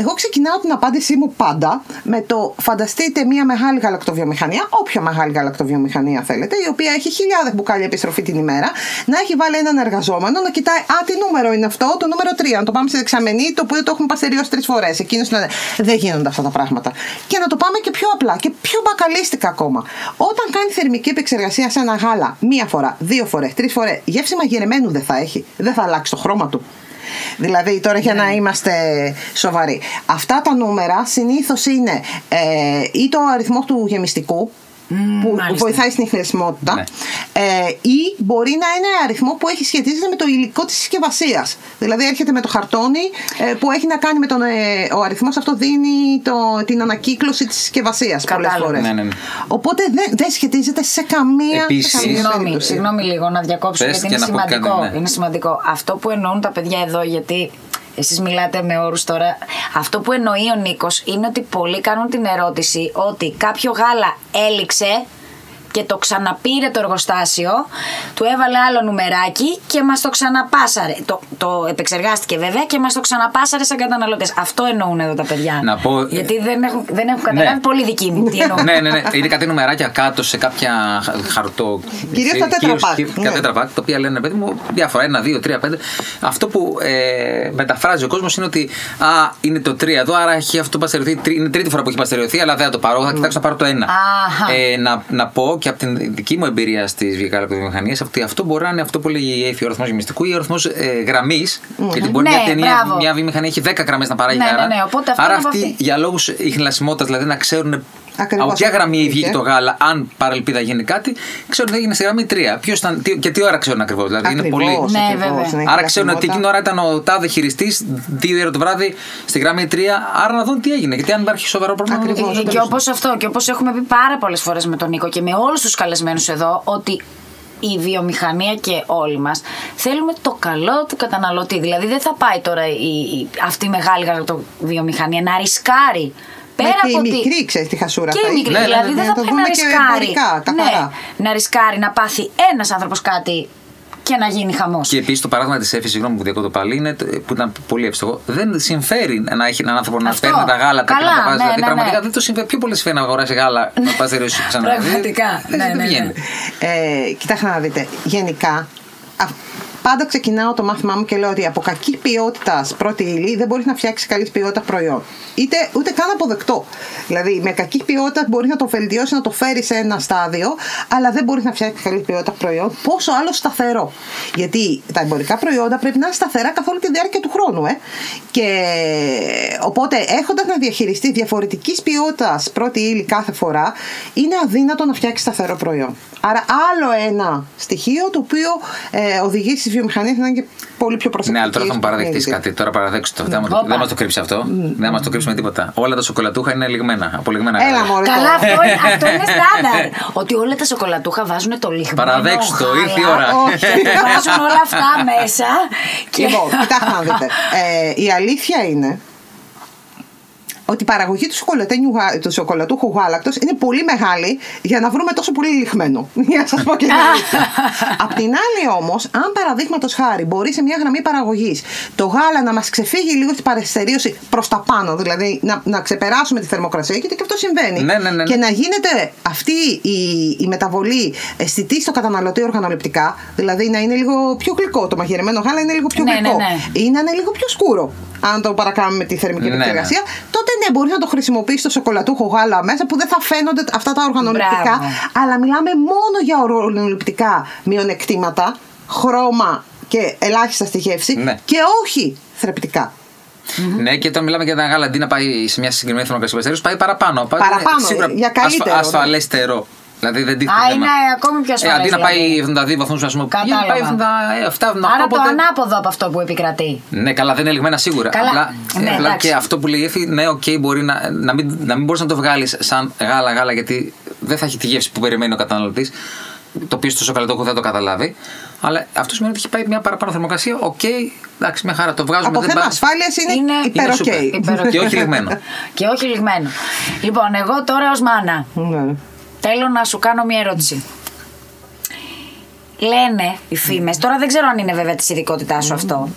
Speaker 3: εγώ ξεκινάω την απάντησή μου πάντα με το φανταστείτε μια μεγάλη γαλακτοβιομηχανία, όποια μεγάλη γαλακτοβιομηχανία θέλετε, η οποία έχει χιλιάδες μπουκάλια επιστροφή την ημέρα, να έχει βάλει έναν εργαζόμενο να κοιτάει, Α, τι νούμερο είναι αυτό, το νούμερο 3, να το πάμε σε δεξαμενή, το οποίο το έχουμε παστεριώσει τρεις φορές. Εκείνος να Δεν γίνονται αυτά τα πράγματα. Και να το πάμε και πιο απλά και πιο μπακαλίστικα ακόμα. Όταν κάνει θερμική επεξεργασία σε ένα γάλα μία φορά, δύο φορές, τρεις φορές, γεύση μαγειρεμένου δεν θα έχει. Δεν θα αλλάξει το χρώμα του. Δηλαδή τώρα για να είμαστε σοβαροί. Αυτά τα νούμερα συνήθως είναι ε, ή το αριθμό του γεμιστικού που
Speaker 1: μάλιστα.
Speaker 3: βοηθάει στην ειχνηλασιμότητα
Speaker 2: Ναι.
Speaker 3: ε, ή μπορεί να είναι αριθμό που έχει σχετίζεται με το υλικό της συσκευασίας. Δηλαδή έρχεται με το χαρτόνι ε, που έχει να κάνει με τον... Ε, ο αριθμός αυτό δίνει το, την ανακύκλωση της συσκευασίας πολλές
Speaker 1: Κατάλαβα.
Speaker 3: φορές.
Speaker 2: Ναι, ναι, ναι.
Speaker 3: Οπότε δεν, δεν σχετίζεται σε καμία,
Speaker 2: Επίσης-
Speaker 3: σε καμία
Speaker 1: Συγγνώμη,
Speaker 3: περίπτωση.
Speaker 1: συγγνώμη λίγο να διακόψω
Speaker 2: Πες
Speaker 1: γιατί
Speaker 2: και
Speaker 1: είναι
Speaker 2: να πω
Speaker 1: σημαντικό.
Speaker 2: κάτι, ναι.
Speaker 1: Είναι σημαντικό. Αυτό που εννοούν τα παιδιά εδώ, γιατί εσείς μιλάτε με όρους τώρα, αυτό που εννοεί ο Νίκος είναι ότι πολλοί κάνουν την ερώτηση ότι κάποιο γάλα έληξε και το ξαναπήρε το εργοστάσιο, του έβαλε άλλο νουμεράκι και μας το ξαναπάσαρε. Το, το επεξεργάστηκε βέβαια και μας το ξαναπάσαρε σαν καταναλωτές. Αυτό εννοούν εδώ τα παιδιά.
Speaker 2: Να πω-
Speaker 1: Γιατί δεν έχουν, δεν έχουν καταλάβει
Speaker 2: Ναι.
Speaker 1: πολύ δική μου τι εννοούν.
Speaker 2: ναι, ναι, ναι. Είναι κάτι νουμεράκια κάτω σε κάποια χα- χαρτό.
Speaker 3: Κυρίως τα
Speaker 2: κυρίως-
Speaker 3: τέτραπακ,
Speaker 2: κυρίως
Speaker 3: ναι.
Speaker 2: Τα τέτραπακ, τα οποία λένε παιδί μου διάφορα. Ένα, δύο, τρία, πέντε. Αυτό που ε, μεταφράζει ο κόσμος είναι ότι α, είναι το τρία εδώ, άρα έχει αυτό παστεριωθεί. τρι- Είναι τρίτη φορά που έχει παστεριωθεί, αλλά δεν θα το πάρω. Θα κοιτάξω να πάρω το ένα.
Speaker 1: Αχα.
Speaker 2: Ε, να, να πω και από την δική μου εμπειρία στις βιομηχανίε ότι αυτό μπορεί να είναι αυτό που λέγει η ΕΦΗ, ο αριθμό γεμιστικού ή ο αριθμό ε, γραμμής. Γιατί μπορεί
Speaker 1: Ναι,
Speaker 2: μια, ταινία,
Speaker 1: μπράβο.
Speaker 2: μια βιομηχανία έχει 10 γραμμές να παράγει
Speaker 1: Ναι, ναι,
Speaker 2: γάλα.
Speaker 1: ναι, οπότε αυτό
Speaker 2: Άρα
Speaker 1: είναι από
Speaker 2: αυτοί
Speaker 1: αυτή.
Speaker 2: για λόγους ιχνηλασιμότητα, δηλαδή να ξέρουν
Speaker 3: Ακριβώς
Speaker 2: από ποια
Speaker 3: αυτό
Speaker 2: γραμμή
Speaker 3: που
Speaker 2: βγήκε
Speaker 3: είχε.
Speaker 2: το γάλα, αν παρελπίδα γίνει κάτι, ξέρουν ότι έγινε στη γραμμή 3. Ποιος ήταν, τι, και τι ώρα ξέρουν ακριβώς. Δηλαδή είναι
Speaker 3: Ακριβώς,
Speaker 2: πολύ.
Speaker 1: Ναι,
Speaker 3: ακριβώς,
Speaker 1: βέβαια.
Speaker 3: είναι
Speaker 2: Άρα ξέρουν ότι
Speaker 3: ειχνηλασιμότητα.
Speaker 2: εκείνη την ώρα ήταν ο τάδε χειριστής, 2 ώρα το βράδυ, στη γραμμή 3. Άρα να δουν τι έγινε. Γιατί αν υπάρχει σοβαρό πρόβλημα.
Speaker 3: Ακριβώς.
Speaker 2: δεν
Speaker 1: Ε, και όπως αυτό, και όπως έχουμε πει πάρα πολλές φορές με τον Νίκο και με όλους τους καλεσμένους εδώ, ότι η βιομηχανία και όλοι μας θέλουμε το καλό του καταναλωτή. Δηλαδή δεν θα πάει τώρα η, η- αυτή η μεγάλη βιομηχανία να ρισκάρει. Πέρα
Speaker 3: και η
Speaker 1: από ότι-
Speaker 3: μικρή, ξέρεις, τη χασούρα
Speaker 1: Και
Speaker 3: θα
Speaker 1: η
Speaker 3: έχει.
Speaker 1: μικρή,
Speaker 2: Ναι, ναι,
Speaker 1: δηλαδή
Speaker 2: ναι,
Speaker 1: δεν
Speaker 3: ναι,
Speaker 1: θα
Speaker 3: το
Speaker 1: πρέπει να
Speaker 3: δούμε και
Speaker 1: ρισκάρει.
Speaker 3: εμπορικά, καθαρά.
Speaker 1: Ναι, να ρισκάρει να πάθει ένας άνθρωπος κάτι και να γίνει χαμός.
Speaker 2: Και επίσης το παράδειγμα της Εφης, συγγνώμη που διακόπτω πάλι, είναι, το- που ήταν πολύ εύστοχο. Δεν συμφέρει να έχει έναν άνθρωπο να
Speaker 1: Αυτό.
Speaker 2: παίρνει τα γάλα τα και
Speaker 1: Καλά,
Speaker 2: να τα βάζει.
Speaker 1: ναι,
Speaker 2: δηλαδή
Speaker 1: ναι,
Speaker 2: πραγματικά
Speaker 1: ναι.
Speaker 2: δεν το συμφέρει. Πιο πολύ συμφέρει να αγοράσει γάλα να πας ξανά.
Speaker 1: Πραγματικά,
Speaker 2: Δεν-
Speaker 1: ναι,
Speaker 2: δεν
Speaker 1: ναι, ναι.
Speaker 2: βγαίνει.
Speaker 3: Ε, κοιτάξτε να δείτε, γενικά α, πάντα ξεκινάω το μάθημά μου και λέω ότι από κακή ποιότητα πρώτη ύλη δεν μπορείς να φτιάξεις καλή ποιότητα προϊόν. Είτε ούτε καν αποδεκτό. Δηλαδή, με κακή ποιότητα μπορείς να το βελτιώσεις, να το φέρεις σε ένα στάδιο, αλλά δεν μπορείς να φτιάξεις καλή ποιότητα προϊόν. Πόσο άλλο σταθερό. Γιατί τα εμπορικά προϊόντα πρέπει να είναι σταθερά καθ' όλη τη διάρκεια του χρόνου. Ε. Και οπότε, έχοντας να διαχειριστείς διαφορετικής ποιότητας πρώτη ύλη κάθε φορά, είναι αδύνατο να φτιάξεις σταθερό προϊόν. Άρα, άλλο ένα στοιχείο το οποίο ε, οδηγεί στις βιομηχανία να είναι και πολύ πιο προσεκτική.
Speaker 2: Ναι, αλλά τώρα θα μου παραδεχτείς
Speaker 3: παιχνίδι.
Speaker 2: κάτι. Τώρα παραδέξω το. Δεν
Speaker 1: Όπα.
Speaker 2: μας το κρύψει αυτό. Δεν μας το κρύψει με τίποτα. Όλα τα σοκολατούχα είναι λιγμένα. Απολυγμένα.
Speaker 3: Έλα,
Speaker 2: γάλα.
Speaker 3: μωρέ.
Speaker 1: Καλά,
Speaker 3: τώρα.
Speaker 1: αυτό, είναι- αυτό είναι <laughs> στάνταρ. ότι όλα τα σοκολατούχα βάζουν το λιγμένο.
Speaker 2: Παραδέξου το,
Speaker 1: γάλα,
Speaker 2: ήρθε η ώρα.
Speaker 3: Όχι. <laughs>
Speaker 1: Βάζουν όλα αυτά μέσα. Και...
Speaker 3: Λοιπόν, κοιτάξτε να δείτε. Ε, η αλήθεια είναι ότι η παραγωγή του, σοκολατένιου, γα- του σοκολατούχου γάλακτος είναι πολύ μεγάλη για να βρούμε τόσο πολύ λιχμένο. <laughs> Για να σας πω και την αλήθεια. <laughs> Απ' την άλλη όμως, αν παραδείγματος χάρη μπορεί σε μια γραμμή παραγωγής το γάλα να μας ξεφύγει λίγο στην παρεστερίωση προς τα πάνω, δηλαδή να, να ξεπεράσουμε τη θερμοκρασία, γιατί και αυτό συμβαίνει.
Speaker 2: Ναι, ναι, ναι, ναι.
Speaker 3: Και να γίνεται αυτή η, η μεταβολή αισθητή στο καταναλωτή οργανοληπτικά, δηλαδή να είναι λίγο πιο γλυκό. Το μαγειρεμένο γάλα είναι λίγο πιο
Speaker 1: Ναι,
Speaker 3: γλυκό.
Speaker 1: ναι, ναι.
Speaker 3: Ή να είναι λίγο πιο σκούρο. Αν το παρακάνουμε με τη θερμική
Speaker 2: Ναι, ναι.
Speaker 3: επεξεργασία, τότε ναι, μπορείς να το χρησιμοποιήσεις το σοκολατούχο γάλα μέσα που δεν θα φαίνονται αυτά τα οργανοληπτικά.
Speaker 1: Μπράβο.
Speaker 3: Αλλά μιλάμε μόνο για οργανοληπτικά μειονεκτήματα, χρώμα και ελάχιστα στη γεύση
Speaker 2: Ναι.
Speaker 3: και όχι θρεπτικά.
Speaker 2: Ναι, και όταν μιλάμε για τα γάλα, αντί να πάει σε μια συγκεκριμένη θερμοκρασία παστερίου, πάει παραπάνω. Πάει
Speaker 3: Παραπάνω, για καλύτερο, ναι.
Speaker 2: ασφαλέστερο. Δηλαδή δεν τίθεται.
Speaker 1: Α,
Speaker 2: θέμα.
Speaker 1: είναι ακόμη πιο ασφαλές,
Speaker 2: Ε, αντί να
Speaker 1: δηλαδή.
Speaker 2: πάει 72 βαθμούς, ας πούμε,
Speaker 1: Κατάλαβα.
Speaker 2: πάει 77, 78.
Speaker 1: Άρα το
Speaker 2: οπότε-
Speaker 1: ανάποδο από αυτό που επικρατεί.
Speaker 2: Ναι, καλά, δεν είναι ληγμένα σίγουρα.
Speaker 1: Καλά.
Speaker 2: Απλά,
Speaker 1: Ναι,
Speaker 2: απλά
Speaker 1: εντάξει.
Speaker 2: και αυτό που λέει η Έφη, ναι, οκ, μπορεί να, να μην, να μην μπορείς να το βγάλεις σαν γάλα-γάλα, γιατί δεν θα έχει τη γεύση που περιμένει ο καταναλωτής, το οποίο στο σοκολατούχο δεν το καταλάβει. Αλλά αυτό σημαίνει ότι έχει πάει μια παραπάνω θερμοκρασία. Οκ, εντάξει, μια χαρά το βγάζουμε.
Speaker 3: Από
Speaker 2: δεν
Speaker 3: θέμα
Speaker 2: πάει-
Speaker 3: ασφάλειας είναι,
Speaker 1: Είναι- είναι
Speaker 3: υπεροκ.
Speaker 2: σούπερ.
Speaker 1: Υπεροκ.
Speaker 2: Και όχι ληγμένο.
Speaker 1: Και όχι ληγμένο. Λοιπόν, εγώ τώρα ως μάνα
Speaker 3: Ναι.
Speaker 1: Θέλω να σου κάνω μια ερώτηση. Λένε οι φήμες, τώρα δεν ξέρω αν είναι βέβαια της ειδικότητάς σου αυτό.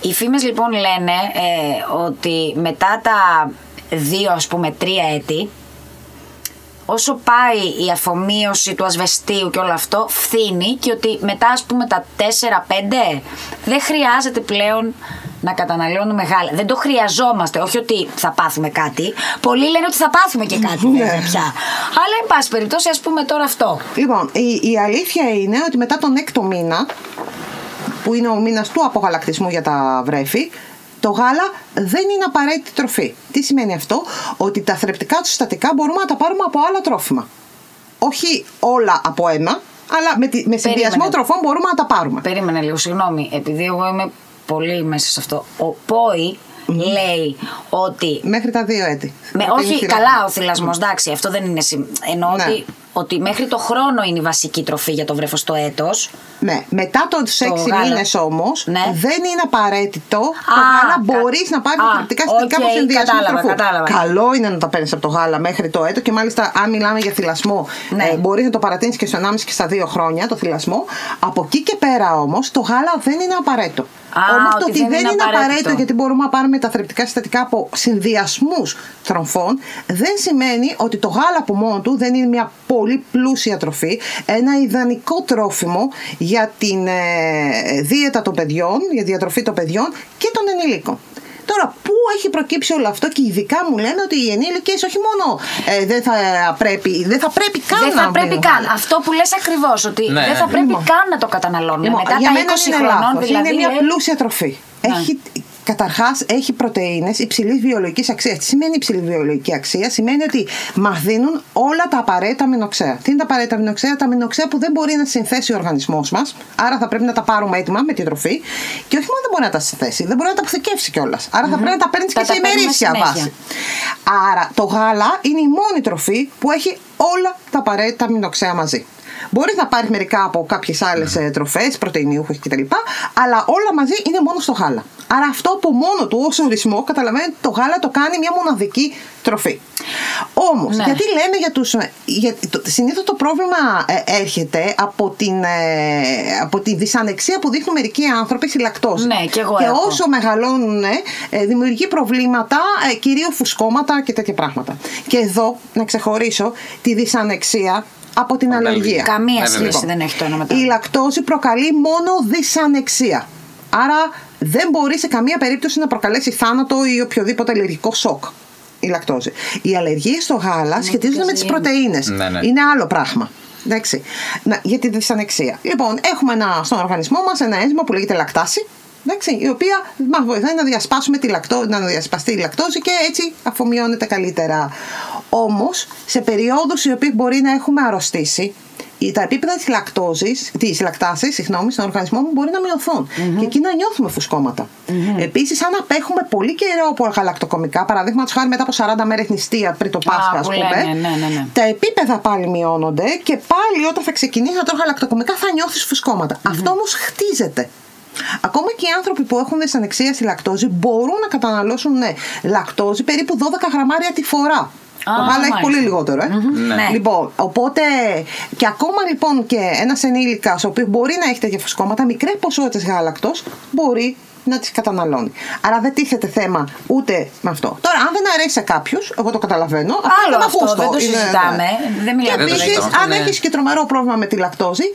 Speaker 1: Οι φήμες λοιπόν λένε ε, ότι μετά τα δύο ας πούμε τρία έτη όσο πάει η αφομοίωση του ασβεστίου και όλο αυτό φθήνει και ότι μετά ας πούμε τα 4-5 δεν χρειάζεται πλέον να καταναλώνουμε γάλα. Δεν το χρειαζόμαστε, όχι ότι θα πάθουμε κάτι. Πολλοί λένε ότι θα πάθουμε και κάτι
Speaker 3: Ναι.
Speaker 1: βέβαια πια. Αλλά εν πάση περιπτώσει ας πούμε τώρα αυτό.
Speaker 3: Λοιπόν, η, η αλήθεια είναι ότι μετά τον έκτο μήνα, που είναι ο μήνας του απογαλακτισμού για τα βρέφη, το γάλα δεν είναι απαραίτητη τροφή. Τι σημαίνει αυτό, ότι τα θρεπτικά του συστατικά μπορούμε να τα πάρουμε από άλλα τρόφιμα. Όχι όλα από ένα, αλλά με, τη, με συνδυασμό
Speaker 1: Περίμενε.
Speaker 3: τροφών μπορούμε να τα πάρουμε.
Speaker 1: Περίμενε λίγο, συγγνώμη, επειδή εγώ είμαι πολύ μέσα σε αυτό. Ο ΠΟΥ λέει ότι
Speaker 3: Μέχρι τα δύο έτη.
Speaker 1: Με,
Speaker 3: Είναι
Speaker 1: όχι,
Speaker 3: θηλασμό.
Speaker 1: καλά ο θηλασμός, εντάξει, αυτό δεν είναι. συμ- Εννοώ
Speaker 3: Ναι.
Speaker 1: ότι, ότι μέχρι το χρόνο είναι η βασική τροφή για το βρέφος στο έτος.
Speaker 3: Ναι, μετά του 6
Speaker 1: γάλα.
Speaker 3: μήνες όμως
Speaker 1: Ναι.
Speaker 3: δεν είναι απαραίτητο το
Speaker 1: Α,
Speaker 3: γάλα
Speaker 1: κα-
Speaker 3: μπορείς να πάρεις
Speaker 1: Α,
Speaker 3: θρεπτικά συστατικά από
Speaker 1: οκ,
Speaker 3: συνδυασμό
Speaker 1: κατάλαβα,
Speaker 3: τροφών.
Speaker 1: κατάλαβα.
Speaker 3: Καλό είναι να τα παίρνεις από το γάλα μέχρι το έτος και μάλιστα αν μιλάμε για θηλασμό,
Speaker 1: Ναι.
Speaker 3: ε, μπορείς να το παρατείνεις και στο 1,5 και στα 2 χρόνια το θηλασμό. Από εκεί και πέρα όμως το γάλα δεν είναι απαραίτητο.
Speaker 1: Α,
Speaker 3: Όμως το
Speaker 1: ότι
Speaker 3: ότι
Speaker 1: δεν
Speaker 3: δεν
Speaker 1: είναι
Speaker 3: είναι
Speaker 1: απαραίτητο.
Speaker 3: απαραίτητο γιατί μπορούμε να πάρουμε τα θρεπτικά συστατικά από συνδυασμούς τροφών, δεν σημαίνει ότι το γάλα από μόνο του δεν είναι μια πολύ πλούσια τροφή, ένα ιδανικό τρόφιμο για την ε, δίαιτα των παιδιών, για τη διατροφή των παιδιών και των ενηλίκων. Τώρα, πού έχει προκύψει όλο αυτό και ειδικά μου λένε ότι οι ενήλικες όχι μόνο ε, δεν, θα πρέπει, δεν θα πρέπει καν
Speaker 1: Δεν
Speaker 3: να
Speaker 1: θα πρέπει
Speaker 3: πίνουν
Speaker 1: καν.
Speaker 3: γάλα.
Speaker 1: Αυτό που λες ακριβώς, ότι
Speaker 2: Ναι,
Speaker 1: δεν
Speaker 2: ναι.
Speaker 1: θα πρέπει
Speaker 3: Λοιπόν.
Speaker 1: καν να το καταναλώνουν.
Speaker 3: Λοιπόν,
Speaker 1: Μετά
Speaker 3: για
Speaker 1: τα
Speaker 3: μένα
Speaker 1: 20
Speaker 3: είναι
Speaker 1: χρονών
Speaker 3: λάθος.
Speaker 1: δηλαδή.
Speaker 3: Είναι μια
Speaker 1: λέει,
Speaker 3: πλούσια τροφή.
Speaker 1: Ναι.
Speaker 3: Έχει, καταρχάς έχει πρωτεΐνες υψηλής βιολογικής αξίας. Τι σημαίνει υψηλή βιολογική αξία; Σημαίνει ότι μας δίνουν όλα τα απαραίτητα αμινοξέα. Τι είναι τα απαραίτητα αμινοξέα; Τα αμινοξέα που δεν μπορεί να συνθέσει ο οργανισμός μας. Άρα θα πρέπει να τα πάρουμε έτοιμα με τη τροφή. Και όχι μόνο δεν μπορεί να τα συνθέσει, δεν μπορεί να τα αποθηκεύσει κιόλας. Άρα θα πρέπει να τα παίρνεις
Speaker 1: Θα
Speaker 3: και
Speaker 1: τα
Speaker 3: σε
Speaker 1: παίρνουμε
Speaker 3: ημερήσια
Speaker 1: συνέχεια.
Speaker 3: βάση. Άρα το γάλα είναι η μόνη τροφή που έχει όλα τα απαραίτητα αμινοξέα μαζί. Μπορεί να πάρεις μερικά από κάποιες άλλες τροφές, πρωτεϊνιούχε κτλ. Αλλά όλα μαζί είναι μόνο στο γάλα. Άρα αυτό από μόνο του ω ορισμό καταλαβαίνετε το γάλα το κάνει μια μοναδική τροφή. Όμως,
Speaker 1: Ναι.
Speaker 3: γιατί λέμε για τους... Για, το, συνήθως το πρόβλημα ε, έρχεται από, την, ε, από τη δυσανεξία που δείχνουν μερικοί άνθρωποι στη λακτόζη.
Speaker 1: Ναι, και εγώ
Speaker 3: και
Speaker 1: έχω.
Speaker 3: όσο μεγαλώνουν ε, δημιουργεί προβλήματα, ε, κυρίως φουσκώματα και τέτοια πράγματα. Και εδώ να ξεχωρίσω τη δυσανεξία από την
Speaker 2: Από την
Speaker 3: αλλεργία.
Speaker 2: αλλεργία.
Speaker 1: Καμία
Speaker 2: Ε,
Speaker 1: σχέση
Speaker 2: βέβαια.
Speaker 1: δεν έχει το ένα με το
Speaker 3: Η
Speaker 1: άλλο.
Speaker 3: λακτόζη προκαλεί μόνο δυσανεξία. Άρα δεν μπορεί σε καμία περίπτωση να προκαλέσει θάνατο ή οποιοδήποτε αλλεργικό σοκ. Η λακτόζη. Οι αλλεργίες στο γάλα σχετίζονται με τις
Speaker 1: ποιος
Speaker 3: πρωτενε.
Speaker 2: Ναι, ναι.
Speaker 3: Είναι άλλο πράγμα. Εντάξει. Να, για τη δυσανεξία. Λοιπόν, έχουμε ένα, στον οργανισμό μας ένα ένζημα που λέγεται λακτάση. Εντάξει, η οποία μας βοηθάει να διασπάσουμε τη λακτό, να διασπαστεί η λακτόζη και έτσι αφομοιώνεται καλύτερα. Όμως, σε περιόδους οι οποίε μπορεί να έχουμε αρρωστήσει, τα επίπεδα της λακτόζης, της λακτάσης, συγγνώμη, στον οργανισμό μου μπορεί να μειωθουν Και εκεί να νιώθουμε φουσκώματα. Mm-hmm. Επίσης, αν απέχουμε πολύ καιρό από γαλακτοκομικά, παραδείγματος χάρη μετά από 40 μέρες νηστεία πριν το Πάσχα, ας πούμε,
Speaker 1: λένε, ναι, ναι, ναι.
Speaker 3: τα επίπεδα πάλι μειώνονται και πάλι όταν θα ξεκινήσει να τρώει γαλακτοκομικά θα νιώθεις φουσκώματα. Αυτό όμως χτίζεται. Ακόμα και οι άνθρωποι που έχουν δυσανεξία στη λακτόζη μπορούν να καταναλώσουν ναι, λακτόζη περίπου 12 γραμμάρια τη φορά. Το γάλα έχει πολύ λιγότερο, ε.
Speaker 1: Ναι.
Speaker 3: Λοιπόν, οπότε και ακόμα λοιπόν και ένας ενήλικας ο οποίος μπορεί να έχει τέτοια φουσκώματα, μικρές ποσότητες γάλακτος μπορεί να τις καταναλώνει. Άρα δεν τίθεται θέμα ούτε με αυτό. Τώρα, αν δεν αρέσει σε κάποιους, εγώ το καταλαβαίνω. αυτό
Speaker 1: Άλλο
Speaker 3: είναι ένα
Speaker 1: αυτό,
Speaker 3: γούστο.
Speaker 1: δεν το
Speaker 3: Είναι-
Speaker 1: συζητάμε. Δεν μιλάμε
Speaker 2: δεν το
Speaker 3: Επίσης,
Speaker 2: συζητάμε.
Speaker 3: αν
Speaker 2: Ναι.
Speaker 3: έχεις και τρομερό πρόβλημα με τη λακτόζη,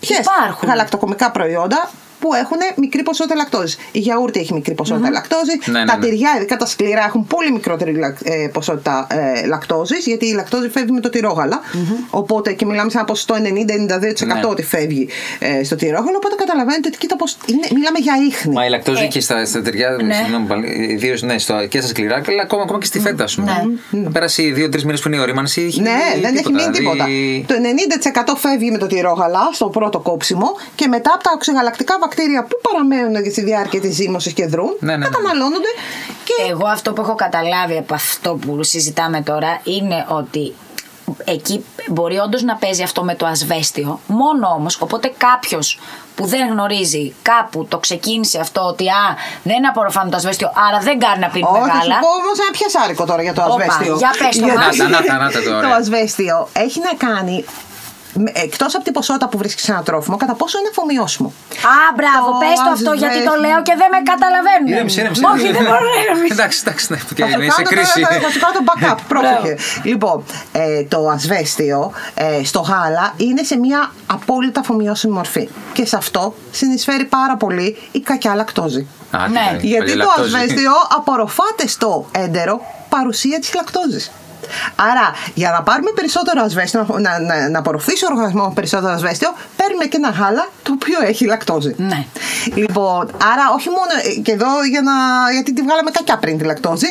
Speaker 3: πιες
Speaker 1: Υπάρχουν.
Speaker 3: γαλακτοκομικά προϊόντα που έχουν μικρή ποσότητα λακτόζης. Η γιαούρτι έχει μικρή ποσότητα λακτόζης.
Speaker 2: Ναι, ναι,
Speaker 3: τα
Speaker 2: ναι.
Speaker 3: τυριά, ειδικά τα σκληρά, έχουν πολύ μικρότερη λακ- ε, ποσότητα ε, λακτόζης, γιατί η λακτόζη φεύγει με το τυρόγαλα. Οπότε και μιλάμε σε ένα ποσοστό 90-92%
Speaker 2: Ναι.
Speaker 3: ότι φεύγει ε, στο τυρόγαλο. Οπότε καταλαβαίνετε ότι κοίτα πώς είναι, μιλάμε για ίχνη.
Speaker 2: Μα η λακτόζη
Speaker 1: Ε,
Speaker 2: και στα, στα τυριά,
Speaker 1: ναι.
Speaker 2: συγγνώμη πάλι, ιδίως ναι, στο, και στα σκληρά, αλλά ακόμα, ακόμα και στη φέτα, ας πούμε.
Speaker 1: Ναι.
Speaker 2: Πέρασε οι δύο-τρεις μήνες που είναι η ορίμανση. έχει
Speaker 3: Ναι,
Speaker 2: μείνει
Speaker 3: δεν έχει μείνει τίποτα.
Speaker 2: Δηλαδή,
Speaker 3: Το 90% φεύγει με το τυρόγαλα στο πρώτο κόψιμο και μετά από τα οξυγαλακτικά βακτήρια που παραμένουν για τη διάρκεια της ζύμωση και δρούν,
Speaker 2: Ναι, ναι, ναι.
Speaker 3: καταναλώνονται και.
Speaker 1: Εγώ αυτό που έχω καταλάβει από αυτό που συζητάμε τώρα είναι ότι εκεί μπορεί όντως να παίζει αυτό με το ασβέστιο. Μόνο όμως, οπότε κάποιος που δεν γνωρίζει κάπου το ξεκίνησε αυτό ότι α, δεν απορροφάμε το ασβέστιο, άρα δεν κάνει να πίνει
Speaker 3: Όχι, θα σου
Speaker 1: μεγάλα.
Speaker 3: πω όμως ένα πιασάρικο τώρα για το
Speaker 1: Όπα,
Speaker 3: ασβέστιο.
Speaker 1: για πες το
Speaker 3: Γιατί
Speaker 1: μας.
Speaker 2: Να τα, να τα, να τα τώρα.
Speaker 3: το ασβέστιο έχει να κάνει. Εκτός από την ποσότητα που βρίσκεις σε ένα τρόφιμο, κατά πόσο είναι αφομοιώσιμο;
Speaker 1: Α, μπράβο,
Speaker 3: Το
Speaker 1: πες το αυτό γιατί το
Speaker 3: ασβέστιο.
Speaker 1: λέω και δεν με καταλαβαίνουν.
Speaker 2: Ήρεμψε, ήρεμψε.
Speaker 1: Όχι, δεν μπορώ να ηρεμήσω.
Speaker 2: Εντάξει, εντάξει, ναι, και
Speaker 3: Θα σου
Speaker 2: είναι σε
Speaker 3: κάνω
Speaker 2: κρίση.
Speaker 3: τώρα- Θα σου κάνω το backup. <laughs> Πρόσεχε. λοιπόν, ε, το ασβέστιο ε, στο γάλα είναι σε μια απόλυτα αφομοιώσιμη μορφή. Και σε αυτό συνεισφέρει πάρα πολύ η κακιά λακτόζη.
Speaker 2: Α, τι
Speaker 1: Ναι.
Speaker 2: κάνει,
Speaker 3: Γιατί το
Speaker 2: παλιολακτόζη.
Speaker 3: ασβέστιο <laughs> απορροφάται στο έντερο παρουσία της λακτόζης. Άρα, για να πάρουμε περισσότερο ασβέστιο, να, να, να απορροφήσει ο οργανισμός περισσότερο ασβέστιο, παίρνουμε και ένα γάλα το οποίο έχει λακτόζη.
Speaker 1: Ναι.
Speaker 3: Λοιπόν, άρα όχι μόνο. ε, Και εδώ για να, γιατί τη βγάλαμε κακιά πριν τη λακτόζη,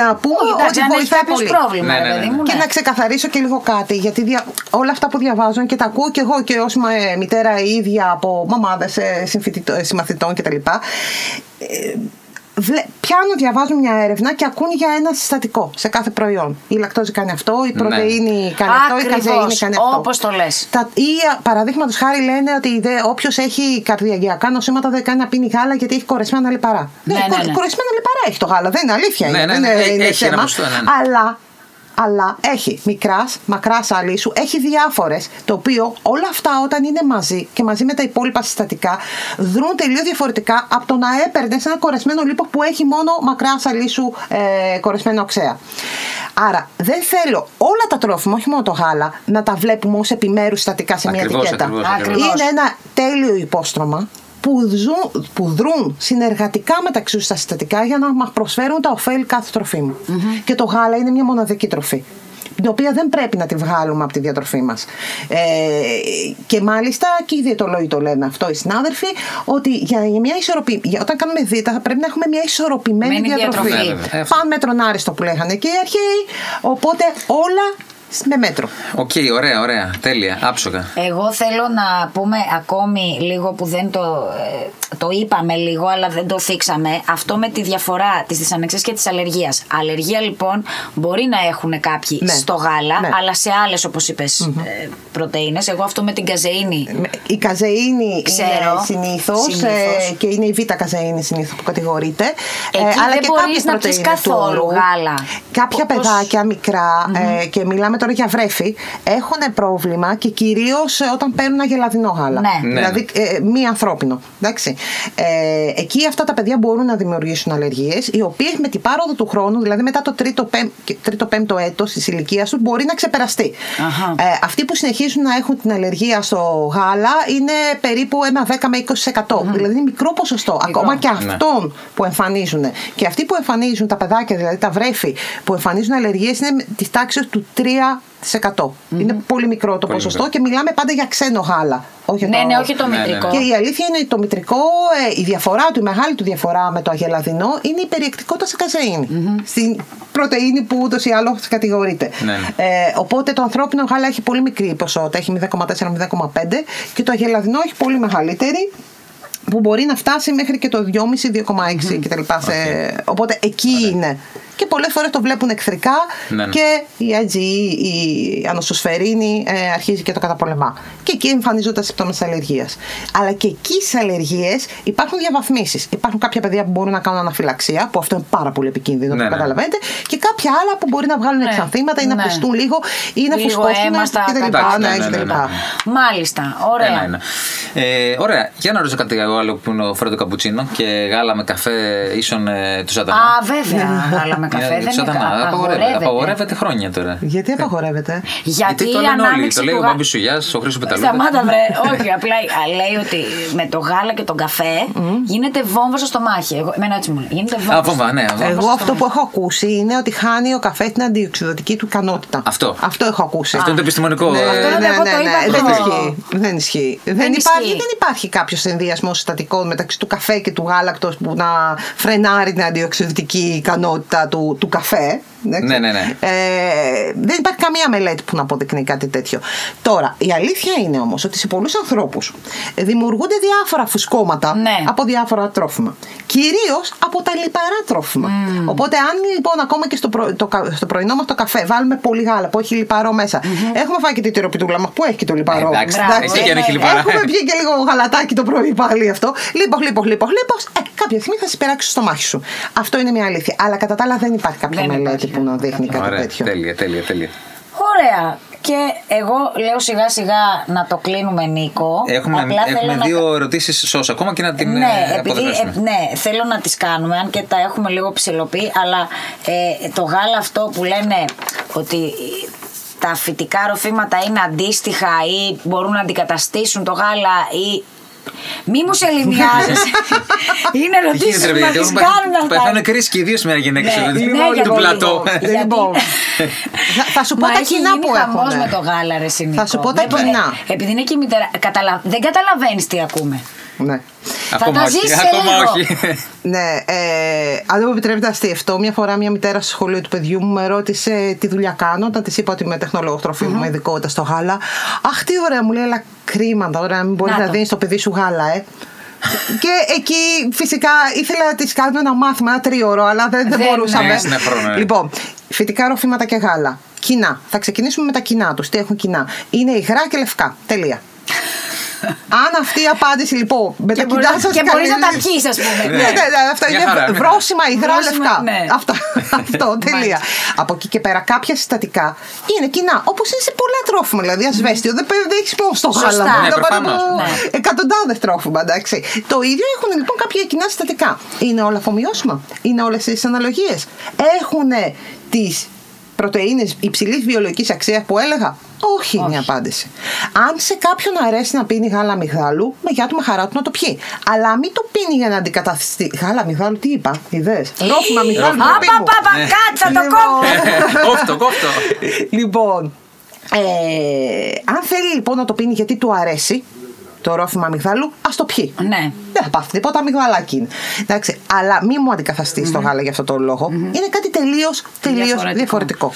Speaker 3: να πούμε
Speaker 1: Όχι, εντάξει,
Speaker 3: ότι
Speaker 1: αν έχει
Speaker 3: βοηθάει
Speaker 1: κάποιος
Speaker 3: πολύ.
Speaker 1: πρόβλημα,
Speaker 2: Ναι,
Speaker 1: ρε
Speaker 2: ναι,
Speaker 1: παιδί
Speaker 2: ναι.
Speaker 1: μου.
Speaker 3: Και
Speaker 1: ναι.
Speaker 3: να ξεκαθαρίσω και λίγο κάτι, γιατί δια- όλα αυτά που διαβάζω και τα ακούω και εγώ και ως μα- μητέρα η ίδια από μαμάδες ε, συμφοιτητών- ε, συμμαθητών κτλ. Ε, βλέ- πιάνουν, διαβάζουν μια έρευνα και ακούν για ένα συστατικό σε κάθε προϊόν. Η λακτόζη κάνει αυτό, η πρωτεΐνη κάνει αυτό, η καζεΐνη
Speaker 1: Ακριβώς,
Speaker 3: κάνει αυτό.
Speaker 1: όπως το λες.
Speaker 3: Τα, ή παραδείγματος χάρη λένε ότι όποιος έχει καρδιαγγειακά νοσήματα δεν κάνει να πίνει γάλα γιατί έχει κορεσμένα λιπαρά.
Speaker 1: Ναι, ναι, ναι.
Speaker 3: Κορεσμένα λιπαρά έχει το γάλα, δεν είναι αλήθεια.
Speaker 2: Ναι,
Speaker 3: είναι,
Speaker 2: ναι,
Speaker 3: δεν
Speaker 2: ναι,
Speaker 3: είναι,
Speaker 2: έχει-
Speaker 3: είναι
Speaker 2: έχει ένα
Speaker 3: ψέμα.
Speaker 2: ποσοστό, ναι, ναι.
Speaker 3: Αλλά, αλλά έχει μικράς, μακράς αλήσου, έχει διάφορες. Το οποίο όλα αυτά όταν είναι μαζί και μαζί με τα υπόλοιπα συστατικά δρούν τελείως διαφορετικά από το να έπαιρνε ένα κορεσμένο λίπο που έχει μόνο μακράς αλήσου ε, κορεσμένο οξέα. Άρα δεν θέλω όλα τα τρόφιμα, όχι μόνο το γάλα, να τα βλέπουμε ως επιμέρους συστατικά σε μια
Speaker 2: Ακριβώς,
Speaker 3: ετικέτα.
Speaker 2: ακριβώς,
Speaker 1: ακριβώς.
Speaker 3: Είναι ένα τέλειο υπόστρωμα που, ζουν, που δρούν συνεργατικά μεταξύ τους τα συστατικά για να μας προσφέρουν τα ωφέλη κάθε τροφίμου. Και το γάλα είναι μια μοναδική τροφή την οποία δεν πρέπει να τη βγάλουμε από τη διατροφή μας. Ε, και μάλιστα και οι διαιτολόγοι το λένε αυτό οι συνάδελφοι ότι για, για μια ισορροπη... για, όταν κάνουμε δίαιτα θα πρέπει να έχουμε μια ισορροπημένη
Speaker 1: Μένη
Speaker 3: διατροφή.
Speaker 1: διατροφή.
Speaker 2: Ναι, βέβαια. Αυτό.
Speaker 3: Παν μέτρον άριστο που λέγανε και οι αρχαίοι οπότε όλα με μέτρο.
Speaker 2: Οκ, ωραία, ωραία. Τέλεια. Άψογα.
Speaker 1: Εγώ θέλω να πούμε ακόμη λίγο που δεν το, ε, το είπαμε λίγο αλλά δεν το θίξαμε αυτό με τη διαφορά της δυσανεξίας και της αλλεργίας. Αλλεργία λοιπόν μπορεί να έχουν κάποιοι
Speaker 3: Ναι.
Speaker 1: στο γάλα
Speaker 3: Ναι.
Speaker 1: αλλά σε άλλες όπως είπες ε, πρωτεΐνες. Εγώ αυτό με την καζεΐνη
Speaker 3: Η καζεΐνη
Speaker 1: Ξέρω.
Speaker 3: είναι συνήθω
Speaker 1: Συνήθως.
Speaker 3: και είναι η β' καζεΐνη συνήθως που κατηγορείται.
Speaker 1: Εκεί δεν μπορείς
Speaker 3: κάποιες
Speaker 1: να πεις
Speaker 3: πρωτεΐνες
Speaker 1: καθόλου
Speaker 3: του όρου.
Speaker 1: γάλα.
Speaker 3: Κάποια
Speaker 1: Όπως-
Speaker 3: παιδάκια μικρά, ε, και μιλάμε τώρα για βρέφη, έχουν πρόβλημα και κυρίως όταν παίρνουν αγελαδινό γάλα.
Speaker 1: Ναι.
Speaker 2: Ναι,
Speaker 3: Δηλαδή ε, μη ανθρώπινο. Εντάξει. Ε, εκεί αυτά τα παιδιά μπορούν να δημιουργήσουν αλλεργίες, οι οποίες με την πάροδο του χρόνου, δηλαδή μετά το τρίτο, πέμ, τρίτο πέμπτο έτος της ηλικίας τους, μπορεί να ξεπεραστεί.
Speaker 1: Αχα.
Speaker 3: Ε, αυτοί που συνεχίζουν να έχουν την αλλεργία στο γάλα είναι περίπου ένα 10 με 20%. Δηλαδή είναι μικρό ποσοστό. Ακόμα και
Speaker 2: Ναι.
Speaker 3: αυτών που εμφανίζουν. Και αυτοί που εμφανίζουν τα παιδάκια, δηλαδή τα βρέφη που εμφανίζουν αλλεργίες, είναι της τάξης του 3%. Είναι πολύ μικρό το
Speaker 2: Πολύ
Speaker 3: ποσοστό
Speaker 2: μικρό.
Speaker 3: και μιλάμε πάντα για ξένο γάλα. Όχι
Speaker 1: Ναι,
Speaker 3: το...
Speaker 1: ναι, όχι το
Speaker 2: Ναι, ναι, ναι.
Speaker 1: μητρικό.
Speaker 3: Και η αλήθεια είναι ότι το μητρικό, ε, η διαφορά του, η μεγάλη του διαφορά με το αγελαδινό είναι η περιεκτικότητα σε καζεινη Στην πρωτεΐνη που ούτως ή άλλως κατηγορείται.
Speaker 2: Ναι, ναι.
Speaker 3: Ε, οπότε το ανθρώπινο γάλα έχει πολύ μικρή ποσότητα, έχει 0,4-0,5 και το αγελαδινό έχει πολύ μεγαλύτερη που μπορεί να φτάσει μέχρι και το 2,5-2,6 κτλ. Σε... Οπότε εκεί είναι. Και πολλές φορές το βλέπουν εχθρικά
Speaker 2: Ναι, ναι.
Speaker 3: και η IgE, η ανοσοσφαιρίνη ε, αρχίζει και το καταπολεμά. Και εκεί εμφανίζονται τα συμπτώματα της αλλεργίας. Αλλά και εκεί στις αλλεργίες υπάρχουν διαβαθμίσεις. Υπάρχουν κάποια παιδιά που μπορούν να κάνουν αναφυλαξία, που αυτό είναι πάρα πολύ επικίνδυνο,
Speaker 2: Ναι,
Speaker 3: το
Speaker 2: ναι.
Speaker 3: καταλαβαίνετε, και κάποια άλλα που μπορεί να βγάλουν
Speaker 1: Ναι,
Speaker 3: εξανθήματα ή να
Speaker 1: ναι.
Speaker 3: πληστούν λίγο ή να
Speaker 1: Λίγο
Speaker 3: φουσκώσουν
Speaker 1: αίμα στα
Speaker 3: κτλ.
Speaker 2: Εντάξει, ναι,
Speaker 3: Ναι,
Speaker 2: ναι, ναι,
Speaker 3: κτλ.
Speaker 2: ναι, ναι.
Speaker 1: Μάλιστα, ωραία.
Speaker 2: Ένα, ένα. Ε, ωραία. Για να ρωτήσω κάτι εγώ άλλο που είναι ο Φρέντο Καπουτσίνο και γάλα με καφέ ίσον ε, του σατανά.
Speaker 1: Α, βέβαια, γάλα με καφέ
Speaker 2: Είναι
Speaker 1: δεν
Speaker 2: του σατανά.
Speaker 1: είναι
Speaker 2: Απαγορεύεται.
Speaker 1: απαγορεύεται.
Speaker 2: Απαγορεύεται χρόνια τώρα.
Speaker 3: Γιατί απαγορεύεται;
Speaker 1: Γιατί
Speaker 2: το
Speaker 1: η
Speaker 2: λένε όλοι.
Speaker 1: ανάμειξη
Speaker 2: Το λέει
Speaker 1: του
Speaker 2: ο
Speaker 1: γα-
Speaker 2: Μπάμπης Σουγιάς, ο Χρήσος Πεταλούδας.
Speaker 1: Σταμάτα βρε, <laughs> όχι, απλά α, λέει ότι με το γάλα και τον καφέ γίνεται βόμβα στο στομάχι. Εγώ, εμένα έτσι μου λέει. Γίνεται βόμβα.
Speaker 2: Α, βόμβα, ναι. βόμβα.
Speaker 3: Εγώ
Speaker 1: στο
Speaker 3: αυτό που έχω ακούσει είναι ότι χάνει ο καφέ την αντιοξυδοτική του ικανότητα.
Speaker 2: Αυτό.
Speaker 3: Αυτό έχω ακούσει.
Speaker 2: Αυτό είναι το επιστημονικό.
Speaker 3: Ναι,
Speaker 2: ε,
Speaker 1: Αυτό
Speaker 3: ναι,
Speaker 1: δεν εγώ
Speaker 3: ναι,
Speaker 1: το
Speaker 3: ναι,
Speaker 1: είπα
Speaker 3: δεν
Speaker 1: το-
Speaker 3: ισχύει. Δεν ισχύει. Δεν,
Speaker 1: Δεν
Speaker 3: υπάρχει,
Speaker 1: ισχύει.
Speaker 3: δεν υπάρχει κάποιος συνδυασμό συστατικών μεταξύ του καφέ και του γάλακτος που να φρενάρει την αντιοξυδοτική ικανότητα του, του καφέ. εντάξει.
Speaker 2: Ναι, ναι, ναι.
Speaker 3: Ε, δεν υπάρχει καμία μελέτη που να αποδεικνύει κάτι τέτοιο. Τώρα, η αλήθεια είναι όμως ότι σε πολλούς ανθρώπους δημιουργούνται διάφορα φουσκώματα
Speaker 1: Ναι.
Speaker 3: από διάφορα τρόφιμα. Κυρίως από τα λιπαρά τρόφιμα. Οπότε, αν λοιπόν ακόμα και στο, προ- το, κα- στο πρωινό μας το καφέ βάλουμε πολύ γάλα που έχει λιπαρό μέσα, έχουμε φάει και τη τυροπιτούλα μας που έχει και το λιπαρό.
Speaker 2: Ε, εντάξει,
Speaker 1: Μπράβο,
Speaker 2: εσύ και αν έχει
Speaker 1: ναι.
Speaker 2: λιπαρά.
Speaker 3: Έχουμε πιει και λίγο γαλατάκι το πρωί πάλι αυτό. Λίπος, λίπος, λίπος, λίπος. Ε, κάποια στιγμή θα σε πειράξει στο μάχη σου. Αυτό είναι μια αλήθεια. Αλλά κατά τα άλλα δεν υπάρχει κάποια
Speaker 1: Δεν
Speaker 3: μελέτη
Speaker 1: υπάρχει.
Speaker 3: που να δείχνει κάτι
Speaker 2: Ωραία,
Speaker 3: τέτοιο.
Speaker 2: τέλεια, τέλεια, τέλεια.
Speaker 1: Ωραία. Και εγώ λέω σιγά σιγά να το κλείνουμε, Νίκο.
Speaker 2: Έχουμε,
Speaker 1: Απλά θέλω
Speaker 2: έχουμε
Speaker 1: να-
Speaker 2: δύο ερωτήσεις σώσα ακόμα και να την
Speaker 1: ναι,
Speaker 2: ε,
Speaker 1: επειδή,
Speaker 2: αποδεχτούμε.
Speaker 1: ε, ναι, θέλω να τις κάνουμε, αν και τα έχουμε λίγο ψηλοποιεί, αλλά ε, το γάλα αυτό που λένε ότι τα φυτικά ροφήματα είναι αντίστοιχα ή μπορούν να αντικαταστήσουν το γάλα ή μη μου σε λιμιάζεις. <laughs> είναι
Speaker 2: Τι
Speaker 1: ερωτήσεις
Speaker 2: γίνεται, ρε
Speaker 1: που
Speaker 2: παιδιά,
Speaker 1: μας τις
Speaker 2: έχουν
Speaker 1: κάνουν
Speaker 2: πεθάνει-
Speaker 1: αυτά.
Speaker 2: Πεθάνουν κρίση και οι δύο σήμερα γυναίκε
Speaker 1: Ναι,
Speaker 2: του
Speaker 1: ναι, γιατί-
Speaker 2: πλατό.
Speaker 1: γιατί-
Speaker 3: Λοιπόν, θα, θα σου πω
Speaker 1: Μα
Speaker 3: τα
Speaker 1: έχει
Speaker 3: κοινά
Speaker 1: γίνει
Speaker 3: που
Speaker 1: χαμός
Speaker 3: έχουν.
Speaker 1: με το γάλα, ρε Σινίκο.
Speaker 3: Θα σου πω τα
Speaker 1: Δεν μπορεί-
Speaker 3: κοινά.
Speaker 1: Επειδή είναι και η μητέρα. Καταλα... Δεν καταλαβαίνεις τι ακούμε.
Speaker 3: Ναι.
Speaker 2: Ακόμα
Speaker 1: τα
Speaker 2: όχι.
Speaker 1: ζήσεις
Speaker 2: Ακόμα
Speaker 1: λίγο.
Speaker 2: όχι.
Speaker 3: Ναι, ε, αν δεν μου επιτρέπετε να αστείευτώ, μια φορά μια μητέρα στο σχολείο του παιδιού μου με ρώτησε τι δουλειά κάνω. Όταν της είπα ότι είμαι τεχνολόγος τροφίμου με ειδικότητα στο γάλα. Αχ, τι ωραία, μου λέει, αλλά κρίμα τώρα να μην μπορείς
Speaker 1: Να
Speaker 3: να,
Speaker 1: το.
Speaker 3: δίνεις στο παιδί σου γάλα, ε. και εκεί φυσικά ήθελα να της κάνουμε ένα μάθημα, ένα τρίωρο, αλλά δεν, δεν
Speaker 1: Δεν-
Speaker 3: μπορούσαμε.
Speaker 2: ναι, είναι χρόνο, ναι.
Speaker 3: Λοιπόν, φυτικά ροφήματα και γάλα. Κοινά. Θα ξεκινήσουμε με τα κοινά τους. Τι έχουν κοινά. Είναι υγρά και λευκά. Τελεία. Αν αυτή η απάντηση λοιπόν με
Speaker 1: Και
Speaker 3: τα
Speaker 1: μπορείς-
Speaker 3: κοινά σα
Speaker 1: και μπορείς να τα πιείς, ας πούμε.
Speaker 3: Ναι, ναι, ναι, αυτά
Speaker 2: Μια
Speaker 3: είναι
Speaker 2: χαρά, μια
Speaker 3: βρόσιμα, υγρά,
Speaker 1: Βρόσιμα,
Speaker 3: λευκά.
Speaker 1: ναι. <laughs>
Speaker 3: Αυτό, αυτό τελεία. Από εκεί και πέρα, κάποια συστατικά είναι κοινά. Όπως είναι σε πολλά τρόφιμα. Δηλαδή, ασβέστιο δεν, δεν έχεις μόνο στο
Speaker 1: Σωστά.
Speaker 3: γάλα.
Speaker 1: Ναι,
Speaker 3: να πάρουμε
Speaker 2: προφανώς.
Speaker 1: Ναι.
Speaker 3: εκατοντάδες τρόφιμα, εντάξει. Το ίδιο έχουν λοιπόν κάποια κοινά συστατικά. Είναι όλα αφομοιώσιμα; Είναι όλες τις αναλογίες; Έχουν τις πρωτενε υψηλής βιολογικής αξίας που έλεγα; Όχι, είναι η απάντηση. Αν σε κάποιον αρέσει να πίνει γάλα αμυγδάλου, με γεια του με χαρά του να το πιει. Αλλά μην το πίνει για να αντικαταστήσει. Γάλα αμυγδάλου, τι είπα, είδες; Ρόφημα αμυγδάλου.
Speaker 1: Απα,
Speaker 3: ντροπή μου.
Speaker 1: πα, πα, κάτσα το
Speaker 3: Λοιπόν.
Speaker 1: κόμπο.
Speaker 2: Κόφτο, κόφτο.
Speaker 3: Λοιπόν, ε, αν θέλει λοιπόν να το πίνει γιατί του αρέσει το ρόφημα αμυγδάλου, ας το πιει.
Speaker 1: Ναι.
Speaker 3: Δεν θα πάθει τίποτα, αμυγδαλάκι είναι. Εντάξει, αλλά μη μου αντικαθαστείς το γάλα για αυτό το λόγο. Είναι κάτι τελείως
Speaker 1: Διαφορετικό.
Speaker 3: διαφορετικό.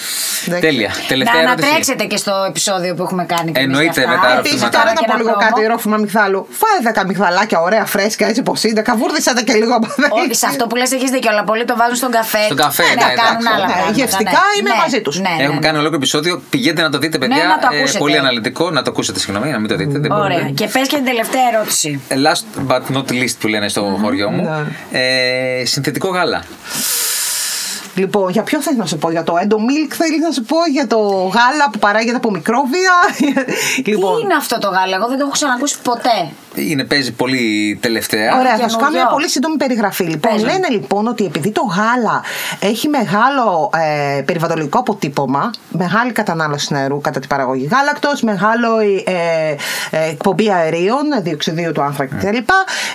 Speaker 3: Εντάξει.
Speaker 2: Τέλεια.
Speaker 1: Να
Speaker 2: Τελευταία ερώτηση.
Speaker 1: ανατρέξετε και στο επεισόδιο που έχουμε κάνει. και εμείς
Speaker 2: Εννοείται,
Speaker 1: για αυτά.
Speaker 2: με τα
Speaker 3: Επίσης,
Speaker 2: ερωτήματα.
Speaker 3: τώρα να
Speaker 1: Και
Speaker 3: πω
Speaker 1: ένα
Speaker 3: λίγο
Speaker 1: πρόμο.
Speaker 3: κάτι ρόφημα αμυγδάλου. Φάε 10 αμυγδαλάκια ωραία, φρέσκα, έτσι όπω είναι. Καβούρδισα τα και λίγο από εδώ.
Speaker 1: Όχι, σε αυτό που λες έχεις δίκιο, αλλά πολλοί το βάζουν στον καφέ.
Speaker 2: Στον καφέ,
Speaker 1: ναι,
Speaker 2: ναι,
Speaker 1: να κάνουν
Speaker 2: εντάξει.
Speaker 1: άλλα
Speaker 3: Ναι,
Speaker 1: πράγματα.
Speaker 3: γευστικά
Speaker 1: ναι.
Speaker 3: είμαι
Speaker 1: Ναι,
Speaker 3: μαζί τους.
Speaker 1: Ναι, ναι,
Speaker 2: Έχουμε
Speaker 1: ναι.
Speaker 2: κάνει ολόκληρο επεισόδιο. Πηγαίνετε να το δείτε, παιδιά.
Speaker 1: να το
Speaker 2: Ε,
Speaker 1: ακούσετε.
Speaker 2: πολύ αναλυτικό. Να το ακούσετε, συγγνώμη, να μην το δείτε. δεν
Speaker 1: Ωραία.
Speaker 2: μπορείτε.
Speaker 1: Και πες και την τελευταία ερώτηση.
Speaker 2: Last but not least που λένε στο χωριό μου. Ε, συνθετικό γάλα.
Speaker 3: Λοιπόν, για ποιο θέλεις να σου πω, για το έντο milk θέλεις να σου πω, για το γάλα που παράγεται από μικρόβια; <laughs> λοιπόν,
Speaker 1: Τι είναι αυτό το γάλα, εγώ δεν το έχω ξανακούσει ποτέ.
Speaker 2: Είναι, παίζει πολύ τελευταία;
Speaker 3: Ωραία, θα σου κάνω
Speaker 1: καινούριο.
Speaker 3: μια πολύ σύντομη περιγραφή. Λοιπόν,
Speaker 1: Πες μου.
Speaker 3: λένε λοιπόν ότι επειδή το γάλα έχει μεγάλο ε, περιβαλλοντικό αποτύπωμα, μεγάλη κατανάλωση νερού κατά την παραγωγή γάλακτος, μεγάλο ε, ε, εκπομπή αερίων, διοξιδίου του άνθρακα κτλ.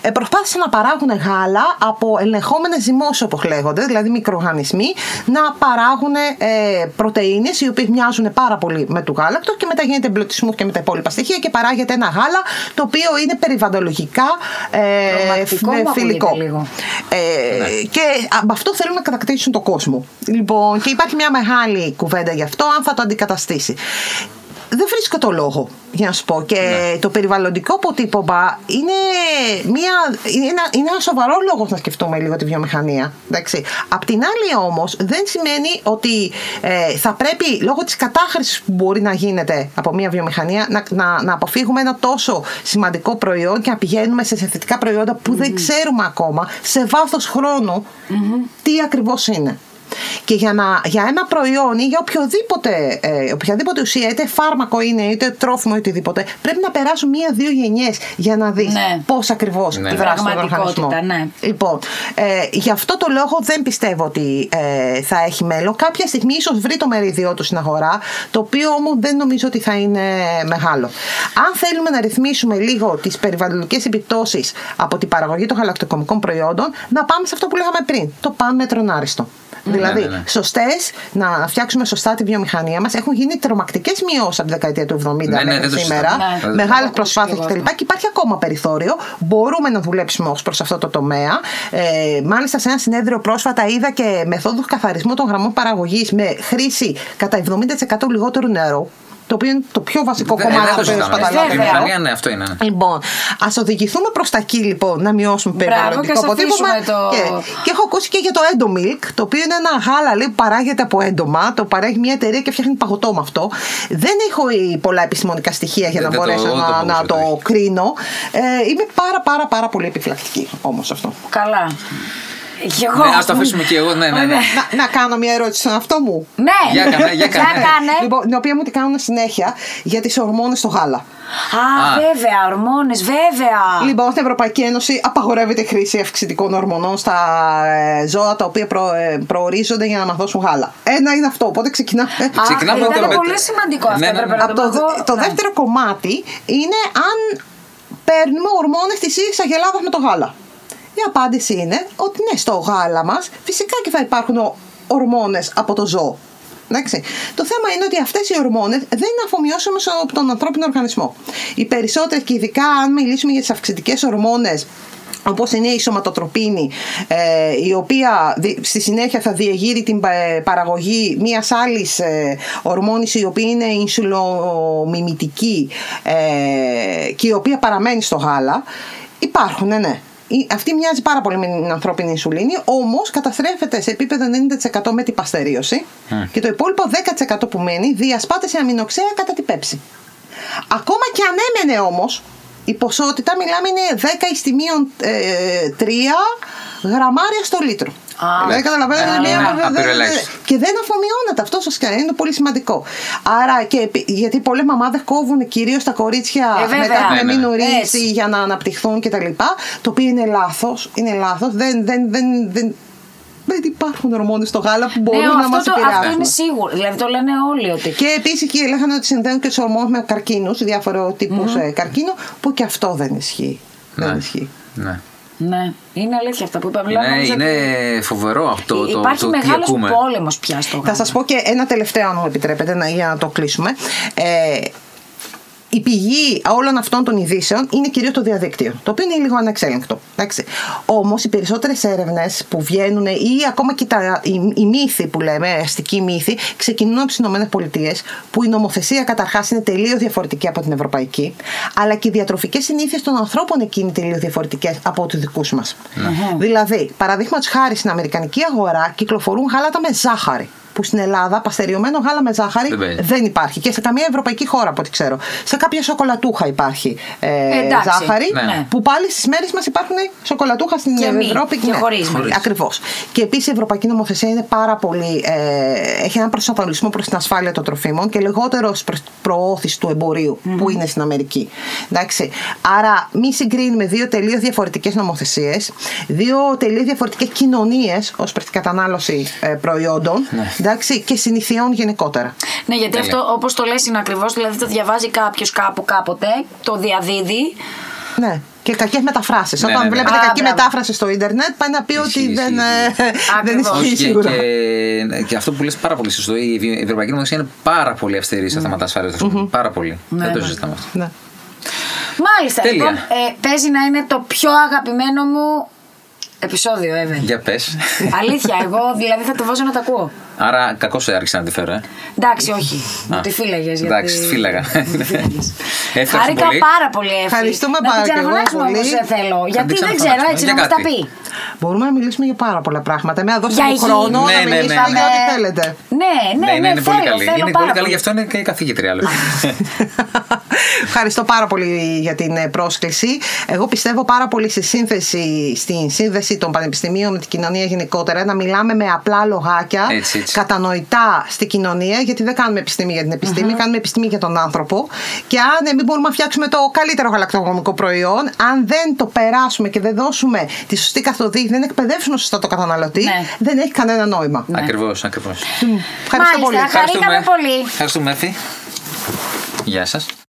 Speaker 3: Ε, προσπάθησαν να παράγουν γάλα από ελεγχόμενες ζυμώσεις, όπως λέγονται, δηλαδή μικροοργανισμοί οργανισμοί να παράγουν ε, πρωτενε οι οποίε μοιάζουν πάρα πολύ με του γάλακτο και μετά γίνεται εμπλουτισμό και με τα υπόλοιπα στοιχεία και παράγεται ένα γάλα το οποίο είναι περιβαλλοντολογικά ε, φιλικό. Ε, Και με αυτό θέλουν να κατακτήσουν τον κόσμο. Λοιπόν, και υπάρχει μια μεγάλη κουβέντα γι' αυτό, αν θα το αντικαταστήσει δεν βρίσκω το λόγο για να σου πω. Και ναι. το περιβαλλοντικό αποτύπωμα είναι, μια, είναι, ένα, είναι ένα σοβαρό λόγος να σκεφτούμε λίγο τη βιομηχανία. Εντάξει. Απ' την άλλη όμως δεν σημαίνει ότι ε, θα πρέπει λόγω της κατάχρησης που μπορεί να γίνεται από μια βιομηχανία να, να, να αποφύγουμε ένα τόσο σημαντικό προϊόν και να πηγαίνουμε σε συνθετικά προϊόντα που δεν ξέρουμε ακόμα σε βάθος χρόνου τι ακριβώς είναι. Και για, να, για ένα προϊόν ή για οποιοδήποτε, ε, οποιαδήποτε ουσία, είτε φάρμακο είναι, είτε τρόφιμο, είτε οτιδήποτε, πρέπει να περάσουν μία-δύο γενιές για να δεις ναι. πώς ακριβώς ναι. δράσει τον οργανισμό. Ναι. Λοιπόν, ε, γι' αυτό το λόγο δεν πιστεύω ότι ε, θα έχει μέλλον. Κάποια στιγμή ίσως βρει το μερίδιό του στην αγορά, το οποίο όμως δεν νομίζω ότι θα είναι μεγάλο. Αν θέλουμε να ρυθμίσουμε λίγο τις περιβαλλοντικές επιπτώσεις από την παραγωγή των γαλακτοκομικών προϊόντων, να πάμε σε αυτό που λέγαμε πριν, το πάνω μέτρον Δηλαδή, ναι, ναι, ναι. σωστές, να φτιάξουμε σωστά τη βιομηχανία μας. Έχουν γίνει τρομακτικές μειώσεις από τη δεκαετία του 70 ναι, ναι, μέχρι σήμερα. Ναι. Μεγάλες προσπάθειες κτλ. Και υπάρχει ακόμα περιθώριο. Μπορούμε να δουλέψουμε ως προς αυτό το τομέα. Ε, μάλιστα, σε ένα συνέδριο πρόσφατα είδα και μεθόδους καθαρισμού των γραμμών παραγωγής με χρήση κατά 70% λιγότερου νερού το οποίο είναι το πιο βασικό
Speaker 2: Δε,
Speaker 3: κομμάτι
Speaker 2: του σπαταλάτου. Ναι, αυτό είναι. Ναι.
Speaker 3: Λοιπόν, ας οδηγηθούμε προς τα εκεί λοιπόν να μειώσουμε περιβαλλοντικό αποτύπωμα. Το... Και, και έχω ακούσει και για το Endomilk, το οποίο είναι ένα γάλα λέει, που παράγεται από έντομα. Το παράγει μια εταιρεία και φτιάχνει παγωτό με αυτό. Δεν έχω πολλά επιστημονικά στοιχεία για να μπορέσω να, να το κρίνω. Ε, είμαι πάρα πάρα πάρα πολύ επιφυλακτική όμως αυτό.
Speaker 1: Καλά.
Speaker 2: Εγώ. Ναι, το αφήσουμε και εγώ, ναι, ναι. ναι.
Speaker 3: να, να κάνω μια ερώτηση στον αυτό μου.
Speaker 1: Ναι,
Speaker 2: για κάνε, για κάνε.
Speaker 3: Λοιπόν, την οποία μου την κάνουν συνέχεια για τις ορμόνες στο γάλα.
Speaker 1: Α, βέβαια, ορμόνες, βέβαια.
Speaker 3: Λοιπόν, στην Ευρωπαϊκή Ένωση απαγορεύεται η χρήση αυξητικών ορμονών στα ε, ζώα τα οποία προ, ε, προορίζονται για να μαθώσουν γάλα. Ένα είναι αυτό, οπότε ξεκινάμε.
Speaker 1: Ξεκινάμε από το πολύ σημαντικό αυτό. Ναι, ναι, ναι.
Speaker 3: το, το δεύτερο κομμάτι είναι αν παίρνουμε ορμόνες της ίδια αγελάδας με το γάλα. Η απάντηση είναι ότι ναι, στο γάλα μας φυσικά και θα υπάρχουν ορμόνες από το ζώο. Εντάξει. Το θέμα είναι ότι αυτές οι ορμόνες δεν είναι αφομοιώσιμες από τον ανθρώπινο οργανισμό. Οι περισσότερε, και ειδικά αν μιλήσουμε για τις αυξητικές ορμόνες, όπως είναι η σωματοτροπίνη, ε, η οποία στη συνέχεια θα διεγείρει την ε, παραγωγή μιας άλλης ε, ορμόνης η οποία είναι ινσουλομιμητική και η οποία παραμένει στο γάλα, υπάρχουν, ναι, ναι αυτή μοιάζει πάρα πολύ με την ανθρώπινη ινσουλίνη, όμως καταστρέφεται σε επίπεδο 90% με την παστερίωση και το υπόλοιπο 10% που μένει διασπάται σε αμινοξέα κατά την πέψη. Ακόμα και αν έμενε όμως, η ποσότητα μιλάμε είναι 10 εις 3 γραμμάρια στο λίτρο. Δηλαδή καταλαβαίνετε μία. Και δεν αφομοιώνεται αυτό σας κάνει. Είναι πολύ σημαντικό. Άρα και γιατί πολλέ μαμάδες κόβουν κυρίως τα κορίτσια ε, μετά την εμμηνορίδηση για να αναπτυχθούν κτλ. Το οποίο είναι λάθος. Είναι λάθος. Δεν, δεν, δεν, δεν, δεν υπάρχουν ορμόνες στο γάλα που μπορούν ναι, να μας επηρεάσουν.
Speaker 1: Αυτό είναι σίγουρο. Δηλαδή το λένε όλοι ότι.
Speaker 3: Και επίσης και λέγανε ότι συνδέουν και τους ορμόνες με καρκίνους, διάφορου τύπους mm-hmm. καρκίνο, που και αυτό δεν ισχύει. Ναι. Δεν ισχύει.
Speaker 2: Ναι.
Speaker 1: Ναι, είναι αλήθεια αυτά που είπαμε.
Speaker 2: Ναι, είναι φοβερό αυτό το
Speaker 1: Υπάρχει
Speaker 2: το,
Speaker 1: μεγάλος πόλεμος πια στο
Speaker 3: Θα σας πω και ένα τελευταίο, αν μου επιτρέπετε, για να το κλείσουμε. Ε, η πηγή όλων αυτών των ειδήσεων είναι κυρίως το διαδίκτυο, το οποίο είναι λίγο ανεξέλεγκτο. Όμως οι περισσότερες έρευνες που βγαίνουν ή ακόμα και τα, οι, οι μύθοι που λέμε, αστικοί μύθοι, ξεκινούν από τις ΗΠΑ, που η νομοθεσία καταρχάς είναι τελείως διαφορετική από την ευρωπαϊκή, αλλά και οι διατροφικές συνήθειες των ανθρώπων εκεί είναι τελείως διαφορετικές από τους δικούς μας. Δηλαδή, παραδείγματος χάρη στην Αμερικανική αγορά κυκλοφορούν γάλατα με ζάχαρη που στην Ελλάδα παστεριωμένο γάλα με ζάχαρη δεν, υπάρχει και σε καμία ευρωπαϊκή χώρα από ό,τι ξέρω. Σε κάποια σοκολατούχα υπάρχει ε, ζάχαρη, ναι. Ναι. που πάλι στις μέρες μας υπάρχουν σοκολατούχα στην Ευρώπη
Speaker 1: και ναι, χωρίς.
Speaker 3: Ακριβώς. Και επίσης η ευρωπαϊκή νομοθεσία είναι πάρα πολύ. Ε, έχει έναν προσανατολισμό προς την ασφάλεια των τροφίμων και λιγότερο προς προώθηση του εμπορίου mm-hmm. που είναι στην Αμερική. Εντάξει. Άρα, μη συγκρίνουμε δύο τελείως διαφορετικές νομοθεσίες, δύο τελείως διαφορετικές κοινωνίες ως προς την κατανάλωση ε, προϊόντων. Ναι εντάξει, και συνηθιών γενικότερα.
Speaker 1: Ναι, γιατί αυτό όπως το λες είναι ακριβώς, δηλαδή το διαβάζει κάποιος κάπου κάποτε, το διαδίδει
Speaker 3: Ναι. Και κακές μεταφράσεις.
Speaker 2: Ναι,
Speaker 3: Όταν
Speaker 2: ναι, ναι.
Speaker 3: βλέπετε
Speaker 1: Α,
Speaker 3: κακή
Speaker 1: μπράβο.
Speaker 3: μετάφραση στο ίντερνετ, πάει να πει ότι
Speaker 2: Ισχύει,
Speaker 3: δεν,
Speaker 2: ισχύει,
Speaker 3: ε, δεν
Speaker 1: Ακριβώς.
Speaker 3: ισχύει
Speaker 2: Όχι, και,
Speaker 3: σίγουρα.
Speaker 2: και, και αυτό που λες πάρα πολύ σωστό. Η η Ευρωπαϊκή Νομοθεσία είναι πάρα πολύ αυστηρή σε θέματα ασφάλεια. Πάρα πολύ. Δεν το
Speaker 1: ναι.
Speaker 2: συζητάμε αυτό.
Speaker 3: Ναι.
Speaker 1: Μάλιστα.
Speaker 2: Τέλεια.
Speaker 1: Λοιπόν, ε, παίζει να είναι το πιο αγαπημένο μου επεισόδιο, ever.
Speaker 2: Για πες.
Speaker 1: Αλήθεια, εγώ δηλαδή θα το βάζω να τα ακούω.
Speaker 2: Άρα, κακό άρχισα να τη φέρω, ε.
Speaker 1: Εντάξει, όχι. Μου
Speaker 2: Α.
Speaker 1: τη φύλαγες.
Speaker 2: Εντάξει, τη φύλαγα. Ευχαριστώ <laughs>
Speaker 1: Χάρηκα
Speaker 2: πολύ.
Speaker 1: πάρα πολύ, Εφη.
Speaker 3: Ευχαριστούμε
Speaker 1: να
Speaker 3: πάρα
Speaker 1: την
Speaker 3: και εγώ
Speaker 1: ξαναφωνάξουμε
Speaker 3: πολύ.
Speaker 1: όμως, δεν θέλω. Γιατί
Speaker 2: την
Speaker 1: δεν ξέρω,
Speaker 2: ξαναφωνάξουμε.
Speaker 1: έτσι
Speaker 2: Για
Speaker 1: να μας τα
Speaker 2: κάτι.
Speaker 1: πει.
Speaker 3: Μπορούμε να μιλήσουμε για πάρα πολλά πράγματα. Με δώσετε
Speaker 1: Για
Speaker 3: μου
Speaker 1: υγιεινή.
Speaker 3: χρόνο
Speaker 2: Ναι,
Speaker 3: να
Speaker 2: ναι, ναι,
Speaker 3: μιλήσουμε
Speaker 2: ναι.
Speaker 3: για ό,τι θέλετε.
Speaker 1: Ναι, ναι,
Speaker 2: Ναι, ναι, είναι πολύ
Speaker 1: θέλω,
Speaker 2: καλή.
Speaker 1: θέλω
Speaker 2: Είναι
Speaker 1: πάρα
Speaker 2: πολύ καλή,
Speaker 1: πολύ.
Speaker 2: γι' αυτό είναι και η καθηγήτρια. άλλο. <laughs>
Speaker 3: Ευχαριστώ πάρα πολύ για την ε, πρόσκληση. Εγώ πιστεύω πάρα πολύ στη σύνθεση, στην σύνδεση των πανεπιστημίων με την κοινωνία γενικότερα, να μιλάμε με απλά λογάκια,
Speaker 2: Έτσι, έτσι.
Speaker 3: κατανοητά στην κοινωνία, γιατί δεν κάνουμε επιστήμη για την επιστημη κάνουμε επιστήμη για τον άνθρωπο. Και αν εμεί μπορούμε να φτιάξουμε το καλύτερο γαλακτοκομικό προϊόν, αν δεν το περάσουμε και δεν δώσουμε τη σωστή καθοδήγηση, δεν εκπαιδεύσουμε σωστά το καταναλωτή,
Speaker 1: Ναι.
Speaker 3: δεν έχει κανένα νόημα.
Speaker 2: Ακριβώς, ακριβώς.
Speaker 3: Ευχαριστώ
Speaker 1: Μάλιστα,
Speaker 3: πολύ.
Speaker 1: Χαρήκαμε πολύ.
Speaker 2: Ευχαριστούμε, Εφη. Γεια σας.